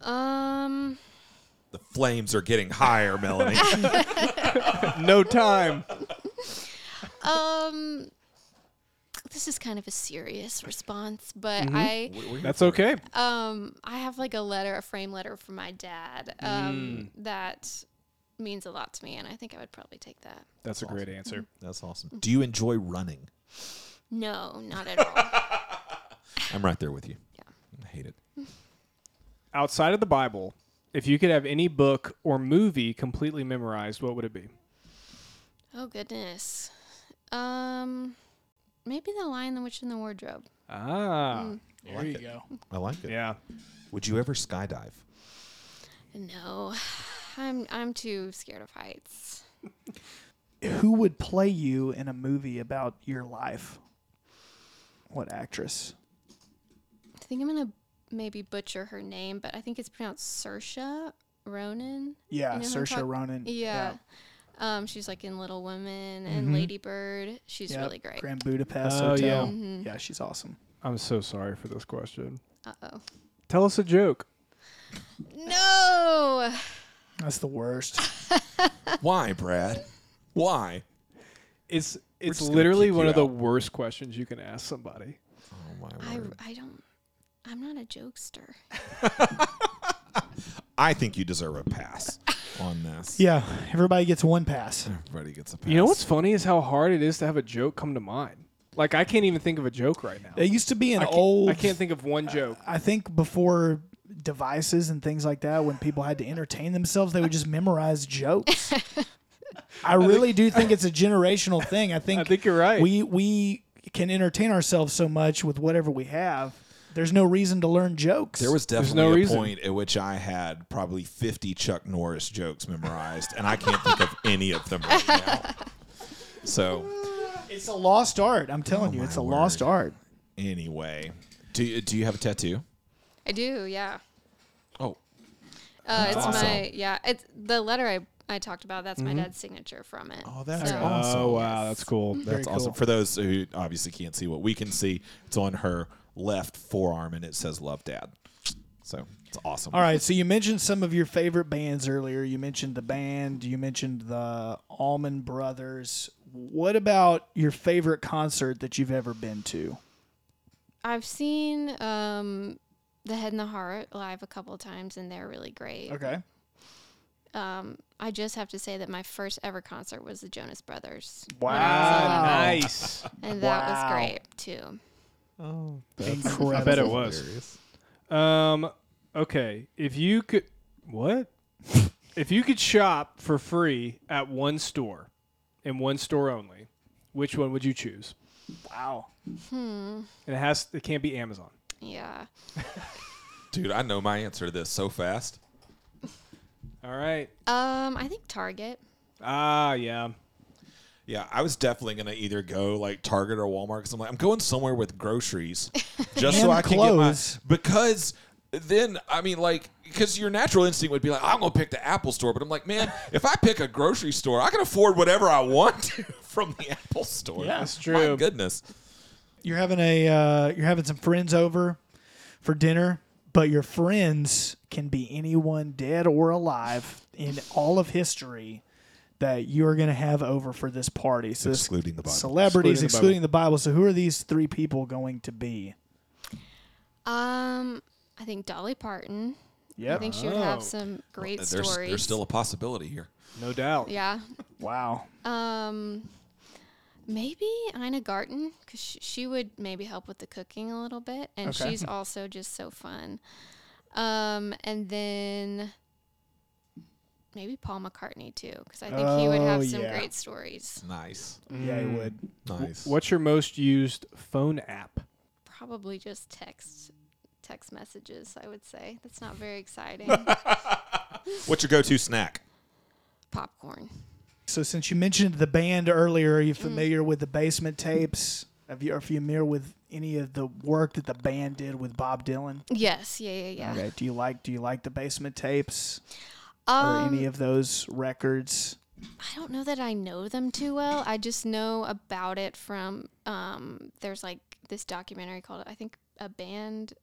Um. The flames are getting higher, Melanie. no time. Um. This is kind of a serious response, but Mm-hmm. I We- we're here That's okay. um I have like a letter, a frame letter from my dad. Um, that means a lot to me, and I think I would probably take that. That's a great answer. That's awesome. Do you enjoy running? No, not at all. I'm right there with you. Yeah. I hate it. Outside of the Bible, if you could have any book or movie completely memorized, what would it be? oh goodness. Um, maybe the Lion, the Witch, and the Wardrobe. Ah, Mm. There like you it. go. I like it. yeah. Would you ever skydive? No, I'm I'm too scared of heights. Who would play you in a movie about your life? What actress? I think I'm gonna maybe butcher her name, but I think it's pronounced Saoirse Ronan. Yeah, You know who I'm Saoirse talk- Ronan. Yeah. Um, she's like in Little Women and Mhm. Lady Bird. She's Yep, really great. Grand Budapest Oh, Hotel. yeah. Mhm. Yeah, she's awesome. I'm so sorry for this question. Uh oh. Tell us a joke. No. That's the worst. Why, Brad? Why? It's it's literally one you of the worst questions you can ask somebody. Oh my I, word! I don't. I'm not a jokester. I think you deserve a pass on this. yeah, everybody gets one pass. Everybody gets a pass. You know what's funny is how hard it is to have a joke come to mind. Like I can't even think of a joke right now. It used to be an I old. I can't think of one joke. I think before devices and things like that, when people had to entertain themselves, they would just memorize jokes. I really do think it's a generational thing. I think, I think you're right. we we can entertain ourselves so much with whatever we have. There's no reason to learn jokes. There was definitely no a reason. point at which I had probably 50 Chuck Norris jokes memorized, and I can't think of any of them right now. So, it's a lost art. I'm telling Oh, you, it's a lost art. anyway, do you, do you have a tattoo? I do. Yeah. Oh, Uh, it's awesome. my yeah. It's the letter I I talked about. That's my dad's signature from it. Oh, that's So- awesome. Oh wow, that's cool. Very that's cool. awesome. For those who obviously can't see what we can see, it's on her left forearm, and it says "Love, Dad." So it's awesome. All right, so you mentioned some of your favorite bands earlier. You mentioned the band, you mentioned the Allman Brothers. What about your favorite concert that you've ever been to? I've seen um, the Head and the Heart live a couple of times, and they're really great. Okay. Um, I just have to say that my first ever concert was the Jonas Brothers, Wow. Nice. and that Wow. was great too. Oh, Incredible. I bet it was. Um, okay, if you could, what? if you could shop for free at one store, in one store only, which one would you choose? Wow. Hmm. And it has, it can't be Amazon. Yeah. Dude, I know my answer to this so fast. All right. Um, I think Target. Ah, yeah. Yeah, I was definitely gonna either go like Target or Walmart because I'm like I'm going somewhere with groceries, just so And I can get my because then I mean like because your natural instinct would be like I'm gonna pick the Apple store, but I'm like man, if I pick a grocery store, I can afford whatever I want to from the Apple store. Yeah. That's My true. goodness, You're having a uh, you're having some friends over for dinner, but your friends can be anyone dead or alive in all of history that you're going to have over for this party. So this- excluding the Bible. celebrities Excluding the excluding the Bible. So who are these three people going to be? Um, I think Dolly Parton. Yeah, I think she would Oh. have some great there's, stories. there's still a possibility here. No doubt. yeah. Wow. Um, maybe Ina Garten because sh- she would maybe help with the cooking a little bit, and Okay. she's also just so fun. Um, and then maybe Paul McCartney too, because I think he would have Oh, some yeah. great stories. Nice, Yeah, he Mm. would. nice. What's your most used phone app? Probably just text text messages. I would say that's not very exciting. What's your go-to snack? Popcorn. So since you mentioned the band earlier, are you Mm. familiar with the Basement Tapes? Have you are you familiar with any of the work that the band did with Bob Dylan? Yes, yeah, yeah, yeah. Okay. Do you like do you like the Basement Tapes or Um, any of those records? I don't know that I know them too well. I just know about it from um there's like this documentary called I think a band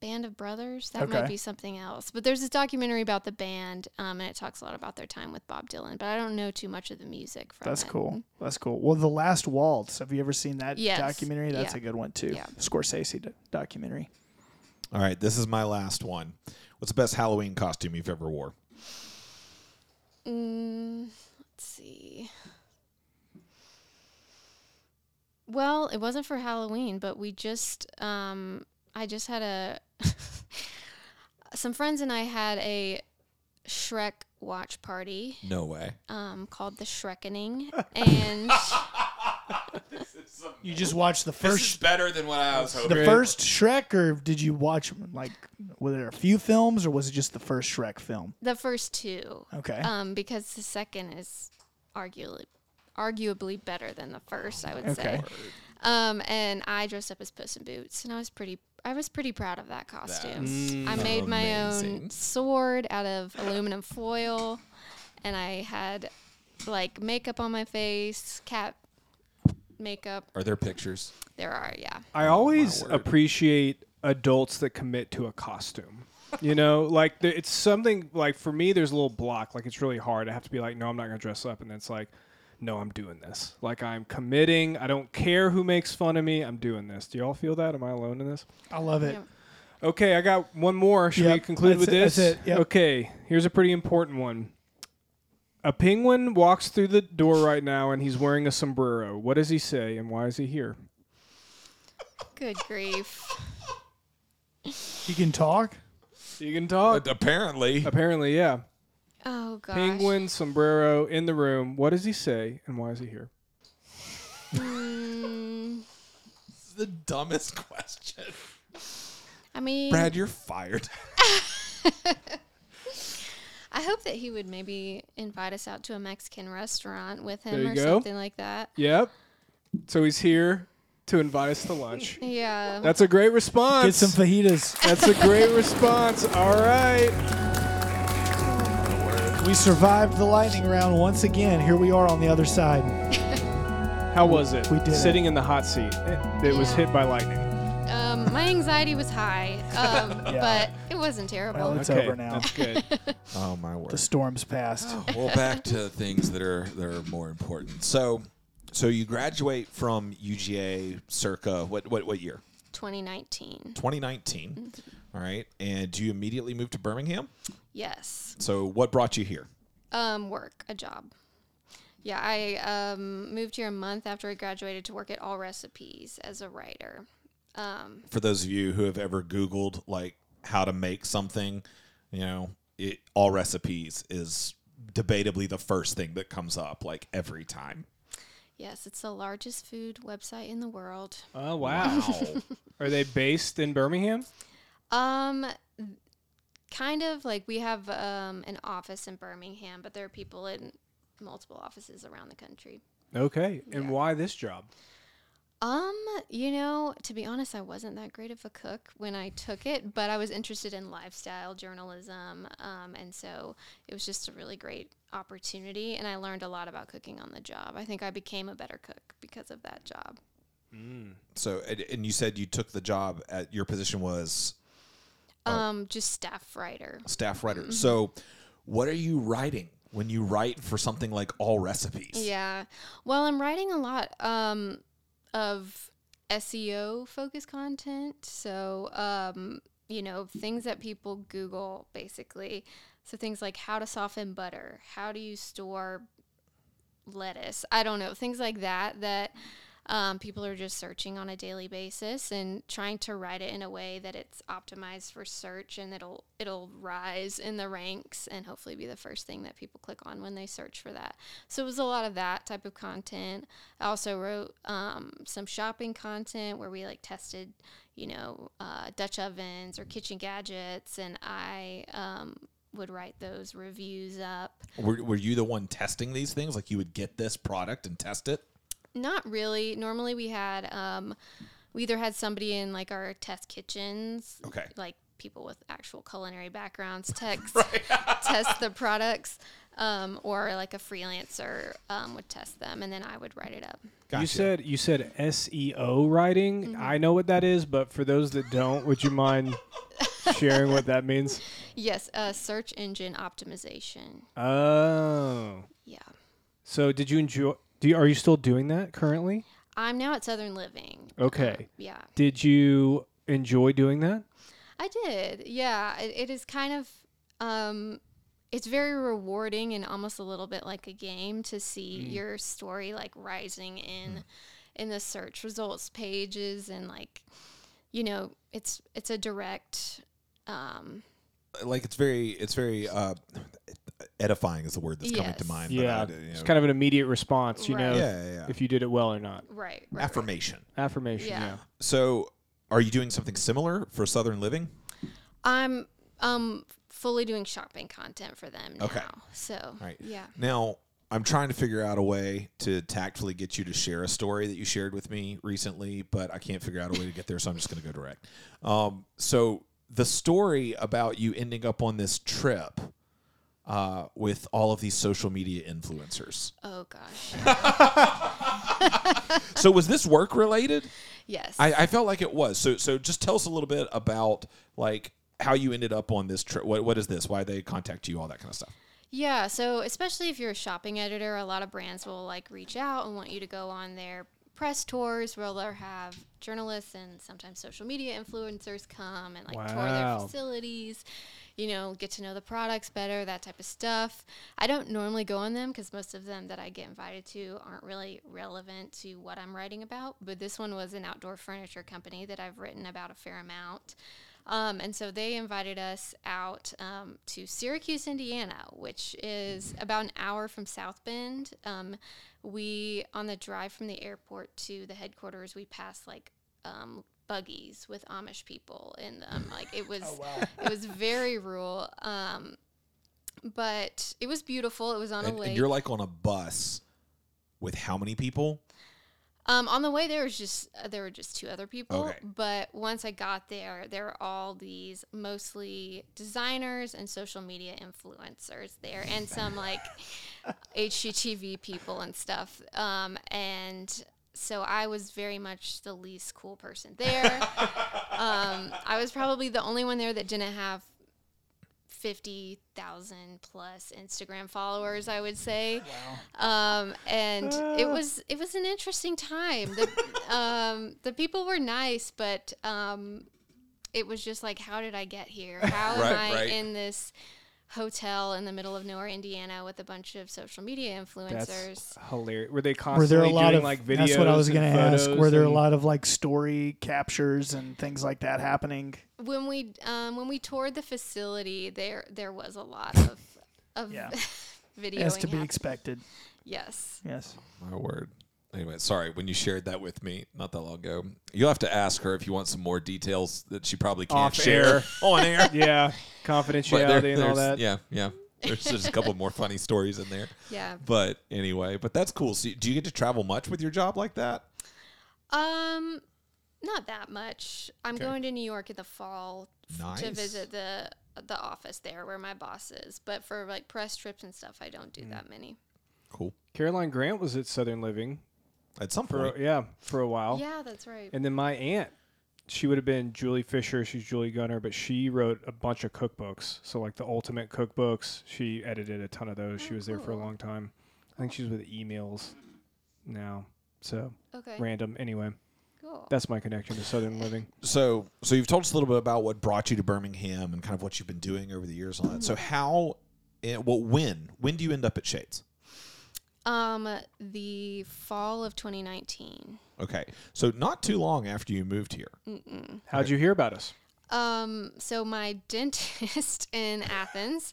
Band of Brothers. That Okay. might be something else. But there's this documentary about the band um and it talks a lot about their time with Bob Dylan, but I don't know too much of the music from That's it. cool. That's cool. Well, The Last Waltz. Have you ever seen that Yes. documentary? That's Yeah. a good one too. Yeah. Scorsese do- documentary. All right, this is my last one. What's the best Halloween costume you've ever wore? Mm, let's see. Well, it wasn't for Halloween, but we just um I just had a some friends and I had a Shrek watch party No way. um called the Shrekening and You just watched the first This is better than what I was hoping. the first Shrek, or did you watch like were there a few films, or was it just the first Shrek film? the first two Okay. um because the second is arguably arguably better than the first, I would Okay. say. Um, and I dressed up as Puss in Boots, and I was pretty. I was pretty proud of that costume. I made my own sword out of aluminum foil, and I had like makeup on my face, cat makeup. Are there pictures? There are, yeah. I always word. appreciate adults that commit to a costume. You know, like the, it's something like for me, there's a little block. Like it's really hard. I have to be like, no, I'm not gonna dress up, and then it's like, no, I'm doing this. Like I'm committing. I don't care who makes fun of me. I'm doing this. Do y'all feel that? Am I alone in this? I love it. Yeah. Okay, I got one more. Should we conclude that's with it, this? that's it, yep. Okay, here's a pretty important one. A penguin walks through the door right now and he's wearing a sombrero. What does he say and why is he here? Good grief. He can talk. You can talk. apparently. Apparently, yeah. Oh gosh. Penguin, sombrero in the room. What does he say and why is he here? Mm, This is the dumbest question. I mean, Brad, you're fired. I hope that he would maybe invite us out to a Mexican restaurant with him or go. something like that. Yep. So he's here to invite us to lunch. Yeah. That's a great response. Get some fajitas. That's a great response. All right. We survived the lightning round once again. Here we are on the other side. How was it? We did it. Sitting in the hot seat. It, it was hit by lightning. Um, my anxiety was high, um, Yeah. but it wasn't terrible. Well, It's okay, over now. That's good. Oh my word. The storm's passed. well, back to things that are that are more important. So, so you graduate from UGA circa what what what year? 2019. 2019. All right. And do you immediately move to Birmingham? Yes. So, what brought you here? Um, work, a job. Yeah, I um, moved here a month after I graduated to work at Allrecipes as a writer. Um, For those of you who have ever Googled like how to make something, you know, it, all recipes is debatably the first thing that comes up like every time. yes, it's the largest food website in the world. Oh, wow. Are they based in Birmingham? Um, kind of like we have um, an office in Birmingham, but there are people in multiple offices around the country. Okay. And Yeah. why this job? Um, you know, to be honest, I wasn't that great of a cook when I took it, but I was interested in lifestyle journalism, um, and so it was just a really great opportunity, and I learned a lot about cooking on the job. I think I became a better cook because of that job. So, and, and you said you took the job at your position was Um, just staff writer. staff writer. So, what are you writing when you write for something like Allrecipes? Yeah. Well, I'm writing a lot um, of SEO focused content. So, um, you know, things that people Google basically. So, things like how to soften butter, how do you store lettuce? I don't know, things like that, that um, people are just searching on a daily basis and trying to write it in a way that it's optimized for search and it'll it'll rise in the ranks and hopefully be the first thing that people click on when they search for that. So it was a lot of that type of content. I also wrote um, some shopping content where we like tested, you know, uh, Dutch ovens or kitchen gadgets, and I um, would write those reviews up. Were, were you the one testing these things? Like you would get this product and test it? Not really. Normally we had um, we either had somebody in like our test kitchens, Okay. like people with actual culinary backgrounds, text test the products, um, or like a freelancer um, would test them, and then I would write it up. Gotcha. You said you said SEO writing. I know what that is, but for those that don't, would you mind sharing what that means? Yes, uh, search engine optimization. Oh, Yeah. so did you enjoy? Do you, are you still doing that currently? I'm now at Southern Living. Okay. Yeah. Did you enjoy doing that? I did. Yeah, it, it is kind of um it's very rewarding and almost a little bit like a game to see your story like rising in in the search results pages and like you know, it's it's a direct um like it's very it's very uh edifying is the word that's coming to Yes. mind. but Yeah, I- you it's know, kind of an immediate response. You know, Right. yeah, yeah, yeah. if you did it well or not. right, right. right. affirmation. Affirmation. Yeah. Yeah. So, are you doing something similar for Southern Living? I'm um fully doing shopping content for them now. Okay. So, Right. yeah. Now, I'm trying to figure out a way to tactfully get you to share a story that you shared with me recently, but I can't figure out a way to get there, so I'm just going to go direct. Um, so, the story about you ending up on this trip uh, with all of these social media influencers. Oh gosh. so, was this work related? yes. I, I felt like it was. So, so just tell us a little bit about like how you ended up on this trip. What, what is this? Why they contact you? All that kind of stuff. Yeah, so especially if you're a shopping editor, a lot of brands will like reach out and want you to go on their press tours where they'll have journalists and sometimes social media influencers come and like tour their facilities, you know, get to know the products better, that type of stuff. I don't normally go on them because most of them that I get invited to aren't really relevant to what I'm writing about. But this one was an outdoor furniture company that I've written about a fair amount. Um, and so they invited us out um, to Syracuse, Indiana, which is about an hour from South Bend. Um, we, on the drive from the airport to the headquarters, we passed like um, buggies with Amish people in them. Like it was, it was very rural. Um, but it was beautiful. It was on And, a and you're like on a bus with how many people? Um, on the way there was just uh, there were just two other people. Okay. But once I got there, there were all these mostly designers and social media influencers there, and some like HGTV people and stuff. Um, and so I was very much the least cool person there. um, I was probably the only one there that didn't have. 50,000 plus Instagram followers, I would say. Um, and it was it was an interesting time. The um, the people were nice, but um, it was just like, how did I get here? How am Right, I right. in this hotel in the middle of nowhere, Indiana, with a bunch of social media influencers? That's hilarious. Were they Were constantly there a lot doing of like videos? That's what I was going to ask. Were there a lot of like story captures and things like that happening? when we um, when we toured the facility, there there was a lot of of Yeah. videoing. As to be hap- expected. yes. Yes. My word. Anyway, sorry when you shared that with me not that long ago. You'll have to ask her if you want some more details that she probably can't Off share air. on air. Yeah, confidentiality there- and all that. Yeah, yeah. There's just a couple more funny stories in there. Yeah. But anyway, but that's cool. So, do you get to travel much with your job like that? Um, not that much. I'm Okay. going to New York in the fall f- to visit the the office there where my boss is. But for like press trips and stuff, I don't do Mm. that many. Cool. Caroline Grant was at Southern Living At some for point. yeah for a while. Yeah, that's right. And then my aunt, she would have been Julie Fisher. She's Julie Gunner, but she wrote a bunch of cookbooks. So like the Ultimate Cookbooks, she edited a ton of those. she Oh, was there for a long time. I think she's with emails now. So Okay, random. Anyway, cool. that's my connection to Southern Living. So, so you've told us a little bit about what brought you to Birmingham and kind of what you've been doing over the years on that. So, how, eh, well, when, when do you end up at Shades? Um, the fall of 2019. Okay, so not too long after you moved here. Mm-mm. How'd you hear about us? Um, so my dentist in Athens,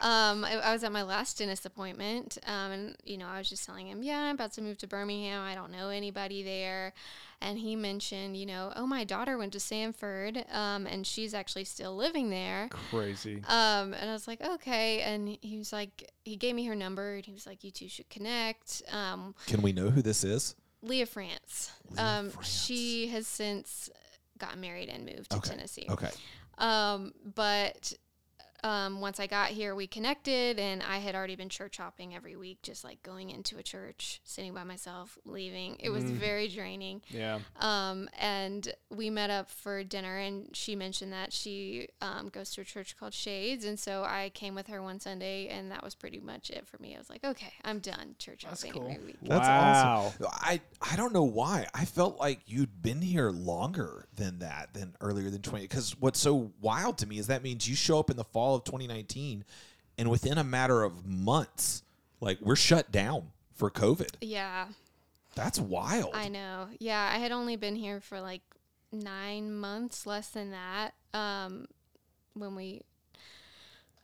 um, I, I was at my last dentist appointment, um, and you know, I was just telling him, yeah, I'm about to move to Birmingham. I don't know anybody there, and he mentioned, you know, oh, my daughter went to Samford, um, and she's actually still living there. Crazy. Um, and I was like, okay, and he was like, he gave me her number, and he was like, you two should connect. Um, Can we know who this is? Leah France. um, she has since gotten married and moved to Okay. Tennessee. Okay. Um, but um, once I got here, we connected, and I had already been church hopping every week, just like going into a church, sitting by myself, leaving. It was very draining. Yeah. Um, and we met up for dinner, and she mentioned that she um, goes to a church called Shades, and so I came with her one Sunday, and that was pretty much it for me. I was like, okay, I'm done church That's hopping cool. every week. That's wow. awesome. I I don't know why. I felt like you'd been here longer than that, than earlier than 20. Because what's so wild to me is that means you show up in the fall of 2019, and within a matter of months, like we're shut down for COVID. Yeah, That's wild. I know. Yeah, I had only been here for like nine months, less than that, um, when we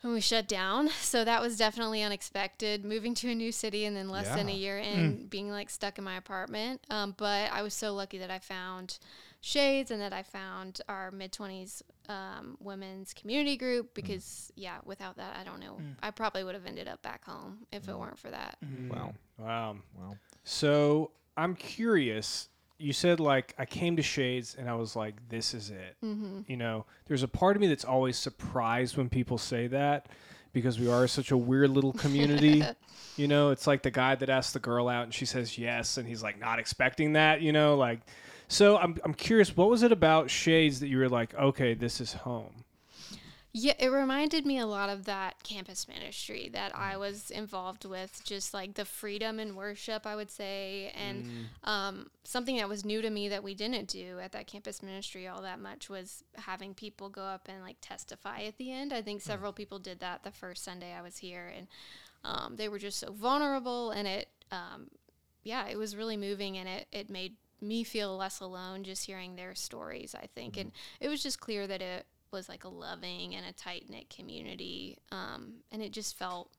when we shut down. So that was definitely unexpected. Moving to a new city and then less than a year in, being like stuck in my apartment. Um, but I was so lucky that I found Shades and that I found our mid twenties um, women's community group because yeah, without that, I don't know. I probably would have ended up back home if it weren't for that. Wow. Wow. Wow. So I'm curious. You said like I came to Shades and I was like, this is it. Mm-hmm. You know, there's a part of me that's always surprised when people say that because we are such a weird little community. you know, it's like the guy that asks the girl out and she says yes and he's like not expecting that. You know, like. So I'm I'm curious. What was it about Shades that you were like, okay, this is home? Yeah, it reminded me a lot of that campus ministry that I was involved with, just like the freedom in worship, I would say, and um, something that was new to me that we didn't do at that campus ministry all that much was having people go up and like testify at the end. I think several people did that the first Sunday I was here, and um, they were just so vulnerable, and it, um, yeah, it was really moving, and it it made me feel less alone just hearing their stories. I think, and it was just clear that it was like a loving and a tight knit community, um, and it just felt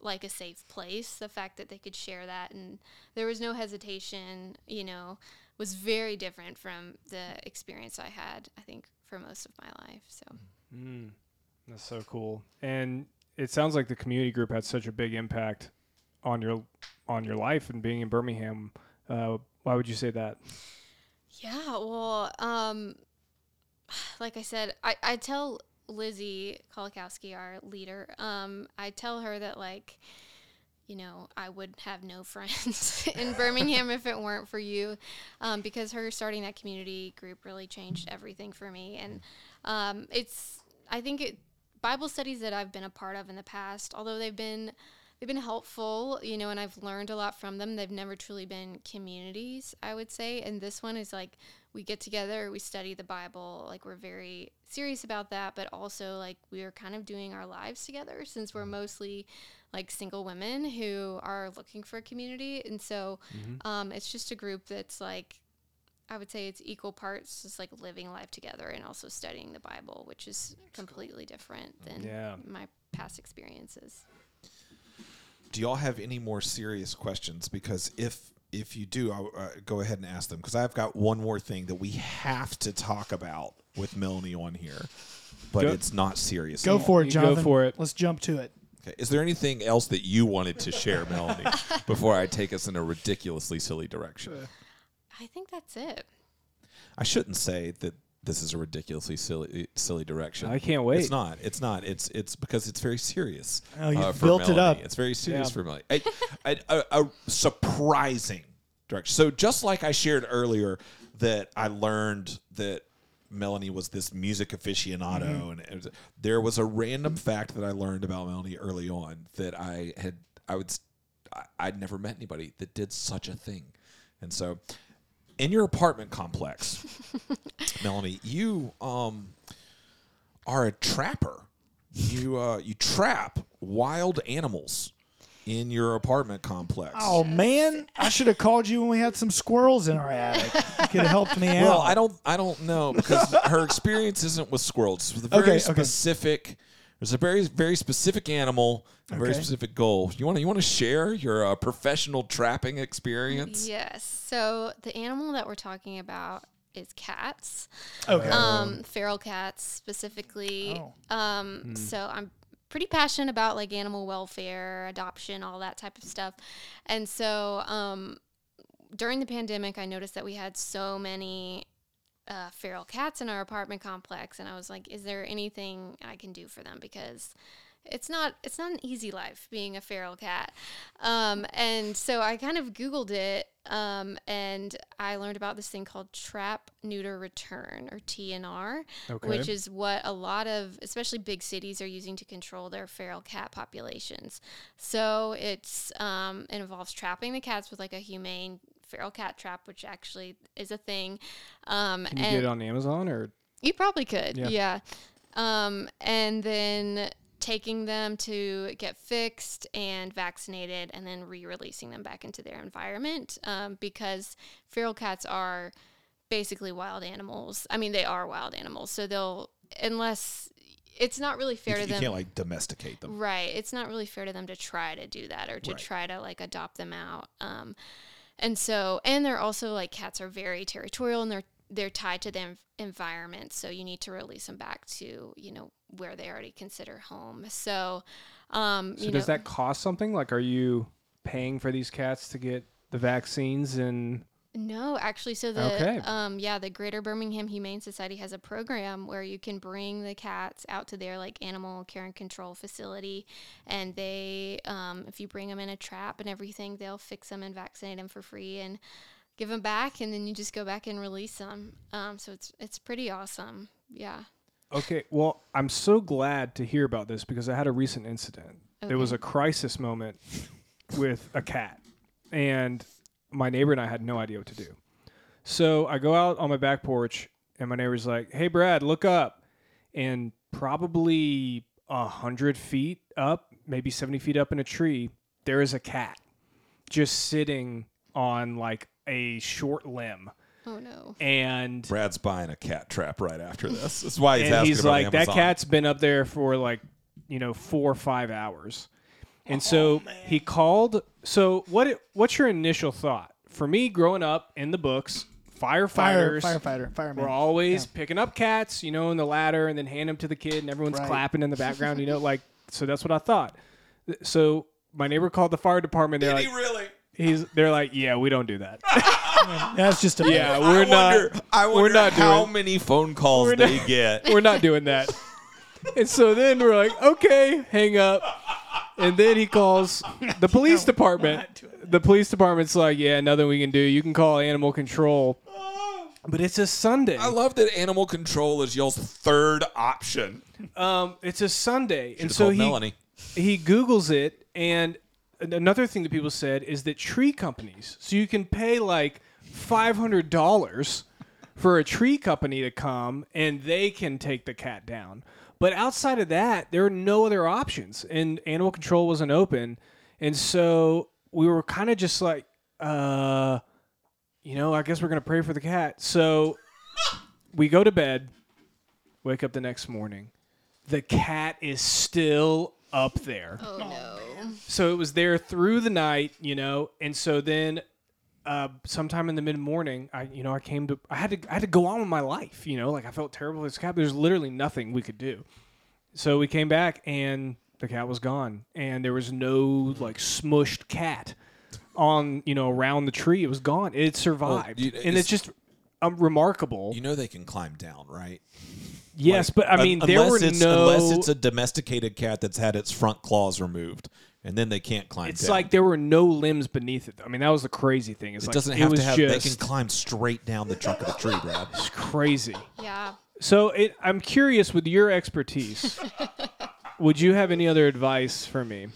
like a safe place. The fact that they could share that and there was no hesitation, you know, was very different from the experience I had. I think for most of my life. So Mm, that's so cool. And it sounds like the community group had such a big impact on your on your life and being in Birmingham. Uh, why would you say that? Yeah, well, um, like I said, I, I tell Lizzie Kolakowski, our leader, um, I tell her that like, you know, I would have no friends in Birmingham if it weren't for you, um, because her starting that community group really changed everything for me, and um, it's I think it Bible studies that I've been a part of in the past, although they've been they've been helpful, you know, and I've learned a lot from them. They've never truly been communities, I would say. And this one is like we get together, we study the Bible, like we're very serious about that, but also like we are kind of doing our lives together since we're mostly like single women who are looking for a community. And so um, it's just a group that's like I would say it's equal parts just like living life together and also studying the Bible, which is completely different than Yeah. my past experiences. Do y'all have any more serious questions? Because if if you do, I'll uh, go ahead and ask them. Because I've got one more thing that we have to talk about with Melanie on here, but Go- it's not serious. Go for it, You go for it. Let's jump to it. Okay. Is there anything else that you wanted to share, Melanie, before I take us in a ridiculously silly direction? I think that's it. I shouldn't say that this is a ridiculously silly silly direction. I can't wait. It's not. It's not. It's it's because it's very serious. Oh, you uh, for built it up. It's very serious Yeah. for Melanie. A, a, a, a surprising direction. So just like I shared earlier that I learned that Melanie was this music aficionado, Mm-hmm. and it was, there was a random fact that I learned about Melanie early on that I had I would I'd never met anybody that did such a thing, and so in your apartment complex, Melanie, you um are a trapper. You uh you trap wild animals. in your apartment complex. Oh man, I should have called you when we had some squirrels in our attic. You could have helped me out. Well, I don't I don't know because her experience isn't with squirrels. It's with a very Okay, okay. specific there's a very very specific animal, a very specific goal. You want to you want to share your uh, professional trapping experience? Yes. So the animal that we're talking about is cats. Okay. Um, feral cats specifically. Oh. Um, so I'm pretty passionate about like animal welfare, adoption, all that type of stuff. And so um, during the pandemic, I noticed that we had so many uh, feral cats in our apartment complex, and I was like, "Is there anything I can do for them?" Because it's not it's not an easy life being a feral cat. Um, and so I kind of Googled it, um, and I learned about this thing called trap, neuter, return, or TNR, Okay. which is what a lot of, especially big cities, are using to control their feral cat populations. So it's um, it involves trapping the cats with like a humane feral cat trap, which actually is a thing. Um, Can you and get it on Amazon or? you probably could, Yeah. yeah. Um, and then taking them to get fixed and vaccinated, and then re-releasing them back into their environment um, because feral cats are basically wild animals. I mean, they are wild animals, so they'll unless it's not really fair you, to you them. can't like domesticate them. Right. It's not really fair to them to try to do that or to Right. try to like adopt them out. Um, and so, and they're also like cats are very territorial and they're they're tied to the env- environment. So you need to release them back to you know where they already consider home. So, um, So does know, that cost something? Like, are you paying for these cats to get the vaccines and? No, actually, so the Okay. um yeah, the Greater Birmingham Humane Society has a program where you can bring the cats out to their like animal care and control facility, and they um if you bring them in a trap and everything, they'll fix them and vaccinate them for free and give them back, and then you just go back and release them. Um, so it's it's pretty awesome. Yeah. Okay, well, I'm so glad to hear about this because I had a recent incident. There was a crisis moment with a cat, and my neighbor and I had no idea what to do. So I go out on my back porch, and my neighbor's like, "Hey, Brad, look up," and probably a hundred feet up, maybe seventy feet up in a tree, there is a cat just sitting on like a short limb, Oh no. and Brad's buying a cat trap right after this. That's why he's and asking he's about like, that cat's been up there for like, you know, four or five hours. And so oh, he called. So what? it- What's your initial thought? For me, growing up in the books, Fire, firefighters firefighter, fireman. were always picking up cats, you know, in the ladder, and then hand them to the kid, and everyone's Right. clapping in the background, you know, like. So that's what I thought. So my neighbor called the fire department. They're Did like, he really? he's. They're like, yeah, we don't do that. That's just a yeah, we're not. wonder, I wonder we're not how doing- many phone calls they not- get. we're not doing that. And so then we're like, okay, hang up. And then he calls the police department. The police department's like, yeah, nothing we can do. You can call animal control. But it's a Sunday. I love that animal control is y'all's third option. Um, it's a Sunday, and Should've so he Melanie. he Googles it, and another thing that people said is that tree companies. So you can pay like five hundred dollars for a tree company to come, and they can take the cat down. But outside of that, there are no other options, and animal control wasn't open, and so we were kind of just like, uh, you know, I guess we're gonna pray for the cat. So we go to bed, wake up the next morning, the cat is still up there. Oh no. So it was there through the night, you know, and so then uh, sometime in the mid morning, I you know I came to I had to I had to go on with my life, you know, like I felt terrible for this cat. There's literally nothing we could do. So we came back and the cat was gone, and there was no like smushed cat on you know around the tree. It was gone. It survived, you- and it's- it's just um, remarkable. You know they can climb down, right? yes, but I Un- mean there were no. unless it's a domesticated cat that's had its front claws removed, and then they can't climb it's down. like there were no limbs beneath it. I mean, that was the crazy thing. It's it like, doesn't it have was to have. Just They can climb straight down the trunk of the tree, Brad. it's crazy. Yeah. So it, I'm curious with your expertise, would you have any other advice for me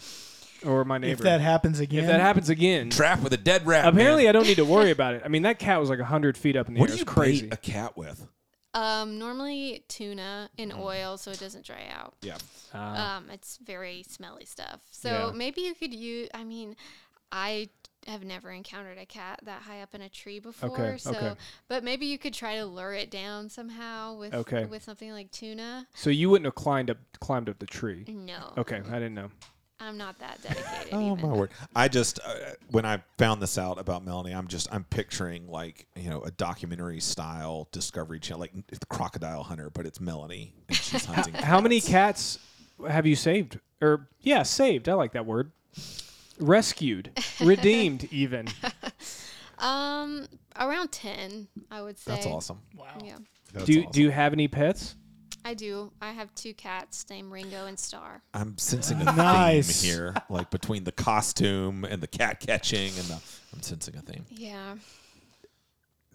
or my neighbor? if that happens again. If that happens again, Trap with a dead rat. apparently man. I don't need to worry about it. I mean, that cat was like hundred feet up in the what air. do It's you crazy. bait a cat with? Um, normally tuna in Mm-hmm. oil so it doesn't dry out. Yeah. Uh, Um, it's very smelly stuff. So Yeah. maybe you could use. I mean, I have never encountered a cat that high up in a tree before. so, okay. but maybe you could try to lure it down somehow with Okay. with something like tuna. so you wouldn't have climbed up climbed up the tree. No, Okay, I didn't know. I'm not that dedicated. Oh even. my word! I just uh, when I found this out about Melanie, I'm just I'm picturing like you know a documentary style Discovery Channel, like the Crocodile Hunter, but it's Melanie and she's hunting. How many cats. cats have you saved? Or yeah, saved. I like that word. Rescued, redeemed, even. Um, around ten, I would say. That's awesome. Wow. Yeah, That's do awesome. do you have any pets? I do. I have two cats named Ringo and Star. I'm sensing a Nice. theme here, like between the costume and the cat catching, and the I'm sensing a theme. Yeah.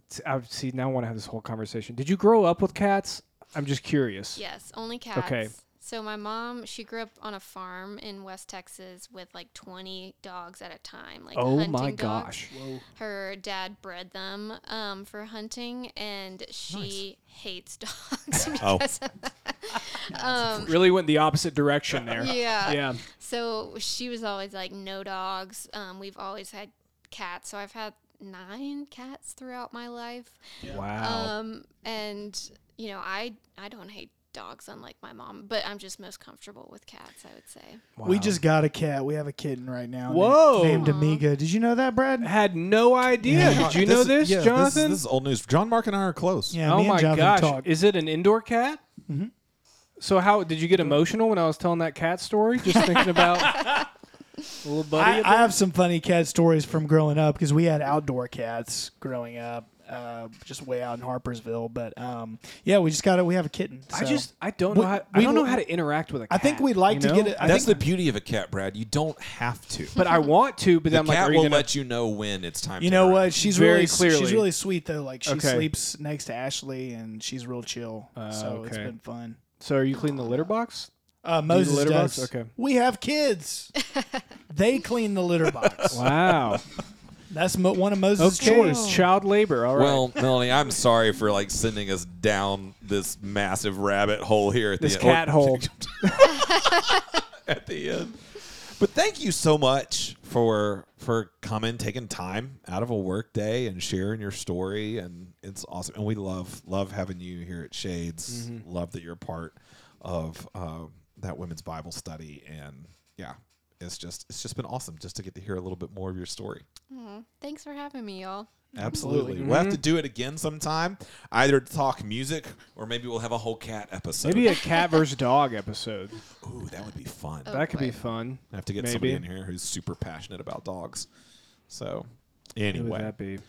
T- I see. Now I want to have this whole conversation. Did you grow up with cats? I'm just curious. Yes, only cats. Okay. So my mom, she grew up on a farm in West Texas with like 20 dogs at a time, like Oh hunting my dogs. gosh. Her dad bred them um, for hunting, and she hates dogs Oh. of that. Um, Really went the opposite direction there. yeah. Yeah. So she was always like, no dogs. Um, we've always had cats. So I've had nine cats throughout my life. Wow. Um, and you know, I I don't hate dogs unlike my mom, but I'm just most comfortable with cats. I would say. We just got a cat. We have a kitten right now. Whoa. Named Amiga. Did you know that, Brad? had no idea. Yeah. Did you know this, yeah, Jonathan? This, is old news. John Mark and I are close. Yeah, oh my and gosh! talked. Is it an indoor cat? Mhm. So how did you get emotional when I was telling that cat story? Just thinking about little buddy. I, I have some funny cat stories from growing up because we had outdoor cats growing up, uh, just way out in Harpersville. But um, yeah, we just got it. We have a kitten. I just I don't know We- how I don't know how to interact with a I cat. I think we'd like you to get it. I That's think the beauty of a cat, Brad. You don't have to. but I want to. But the then I'm like, cat are you will gonna? let you know when it's time. you to know what? She's Very really clearly. she's really sweet though. Like she Okay. sleeps next to Ashley and she's real chill. Uh, so it's been fun. so are you cleaning the litter box? Uh, the Moses litter box? does. Okay. We have kids. they clean the litter box. Wow. That's mo- one of Moses' okay. chores. Child labor. All right. Well, Melanie, I'm sorry for like sending us down this massive rabbit hole here at this the cat hole. at the end. But thank you so much for for coming, taking time out of a work day and sharing your story, and it's awesome. And we love love having you here at Shades. Mm-hmm. Love that you're a part of uh, that women's Bible study, and yeah, it's just it's just been awesome just to get to hear a little bit more of your story. Aw, thanks for having me, y'all. Absolutely. Mhm. We'll have to do it again sometime, either to talk music or maybe we'll have a whole cat episode. Maybe a cat versus dog episode. Ooh, that would be fun. Oh, that could be fun. I have to get Maybe. somebody in here who's super passionate about dogs. So, Who would anyway. that be?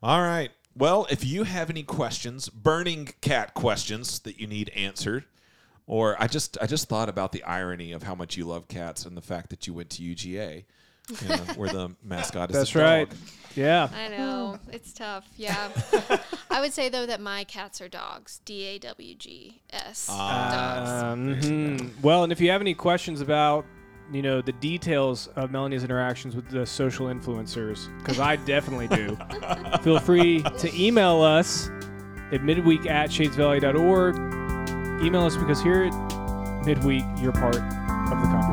All right. Well, if you have any questions, burning cat questions that you need answered, or I just I just thought about the irony of how much you love cats and the fact that you went to UGA, you know, where the mascot is That's a dog. right. Yeah. I know it's tough. Yeah, I would say though that my cats are dogs. D A W G S. dogs. Um, mhm. Well, and if you have any questions about, you know, the details of Melanie's interactions with the social influencers, because I definitely do, feel free to email us at midweek at shadesvalley.org email us because here at midweek, you're part of the conversation.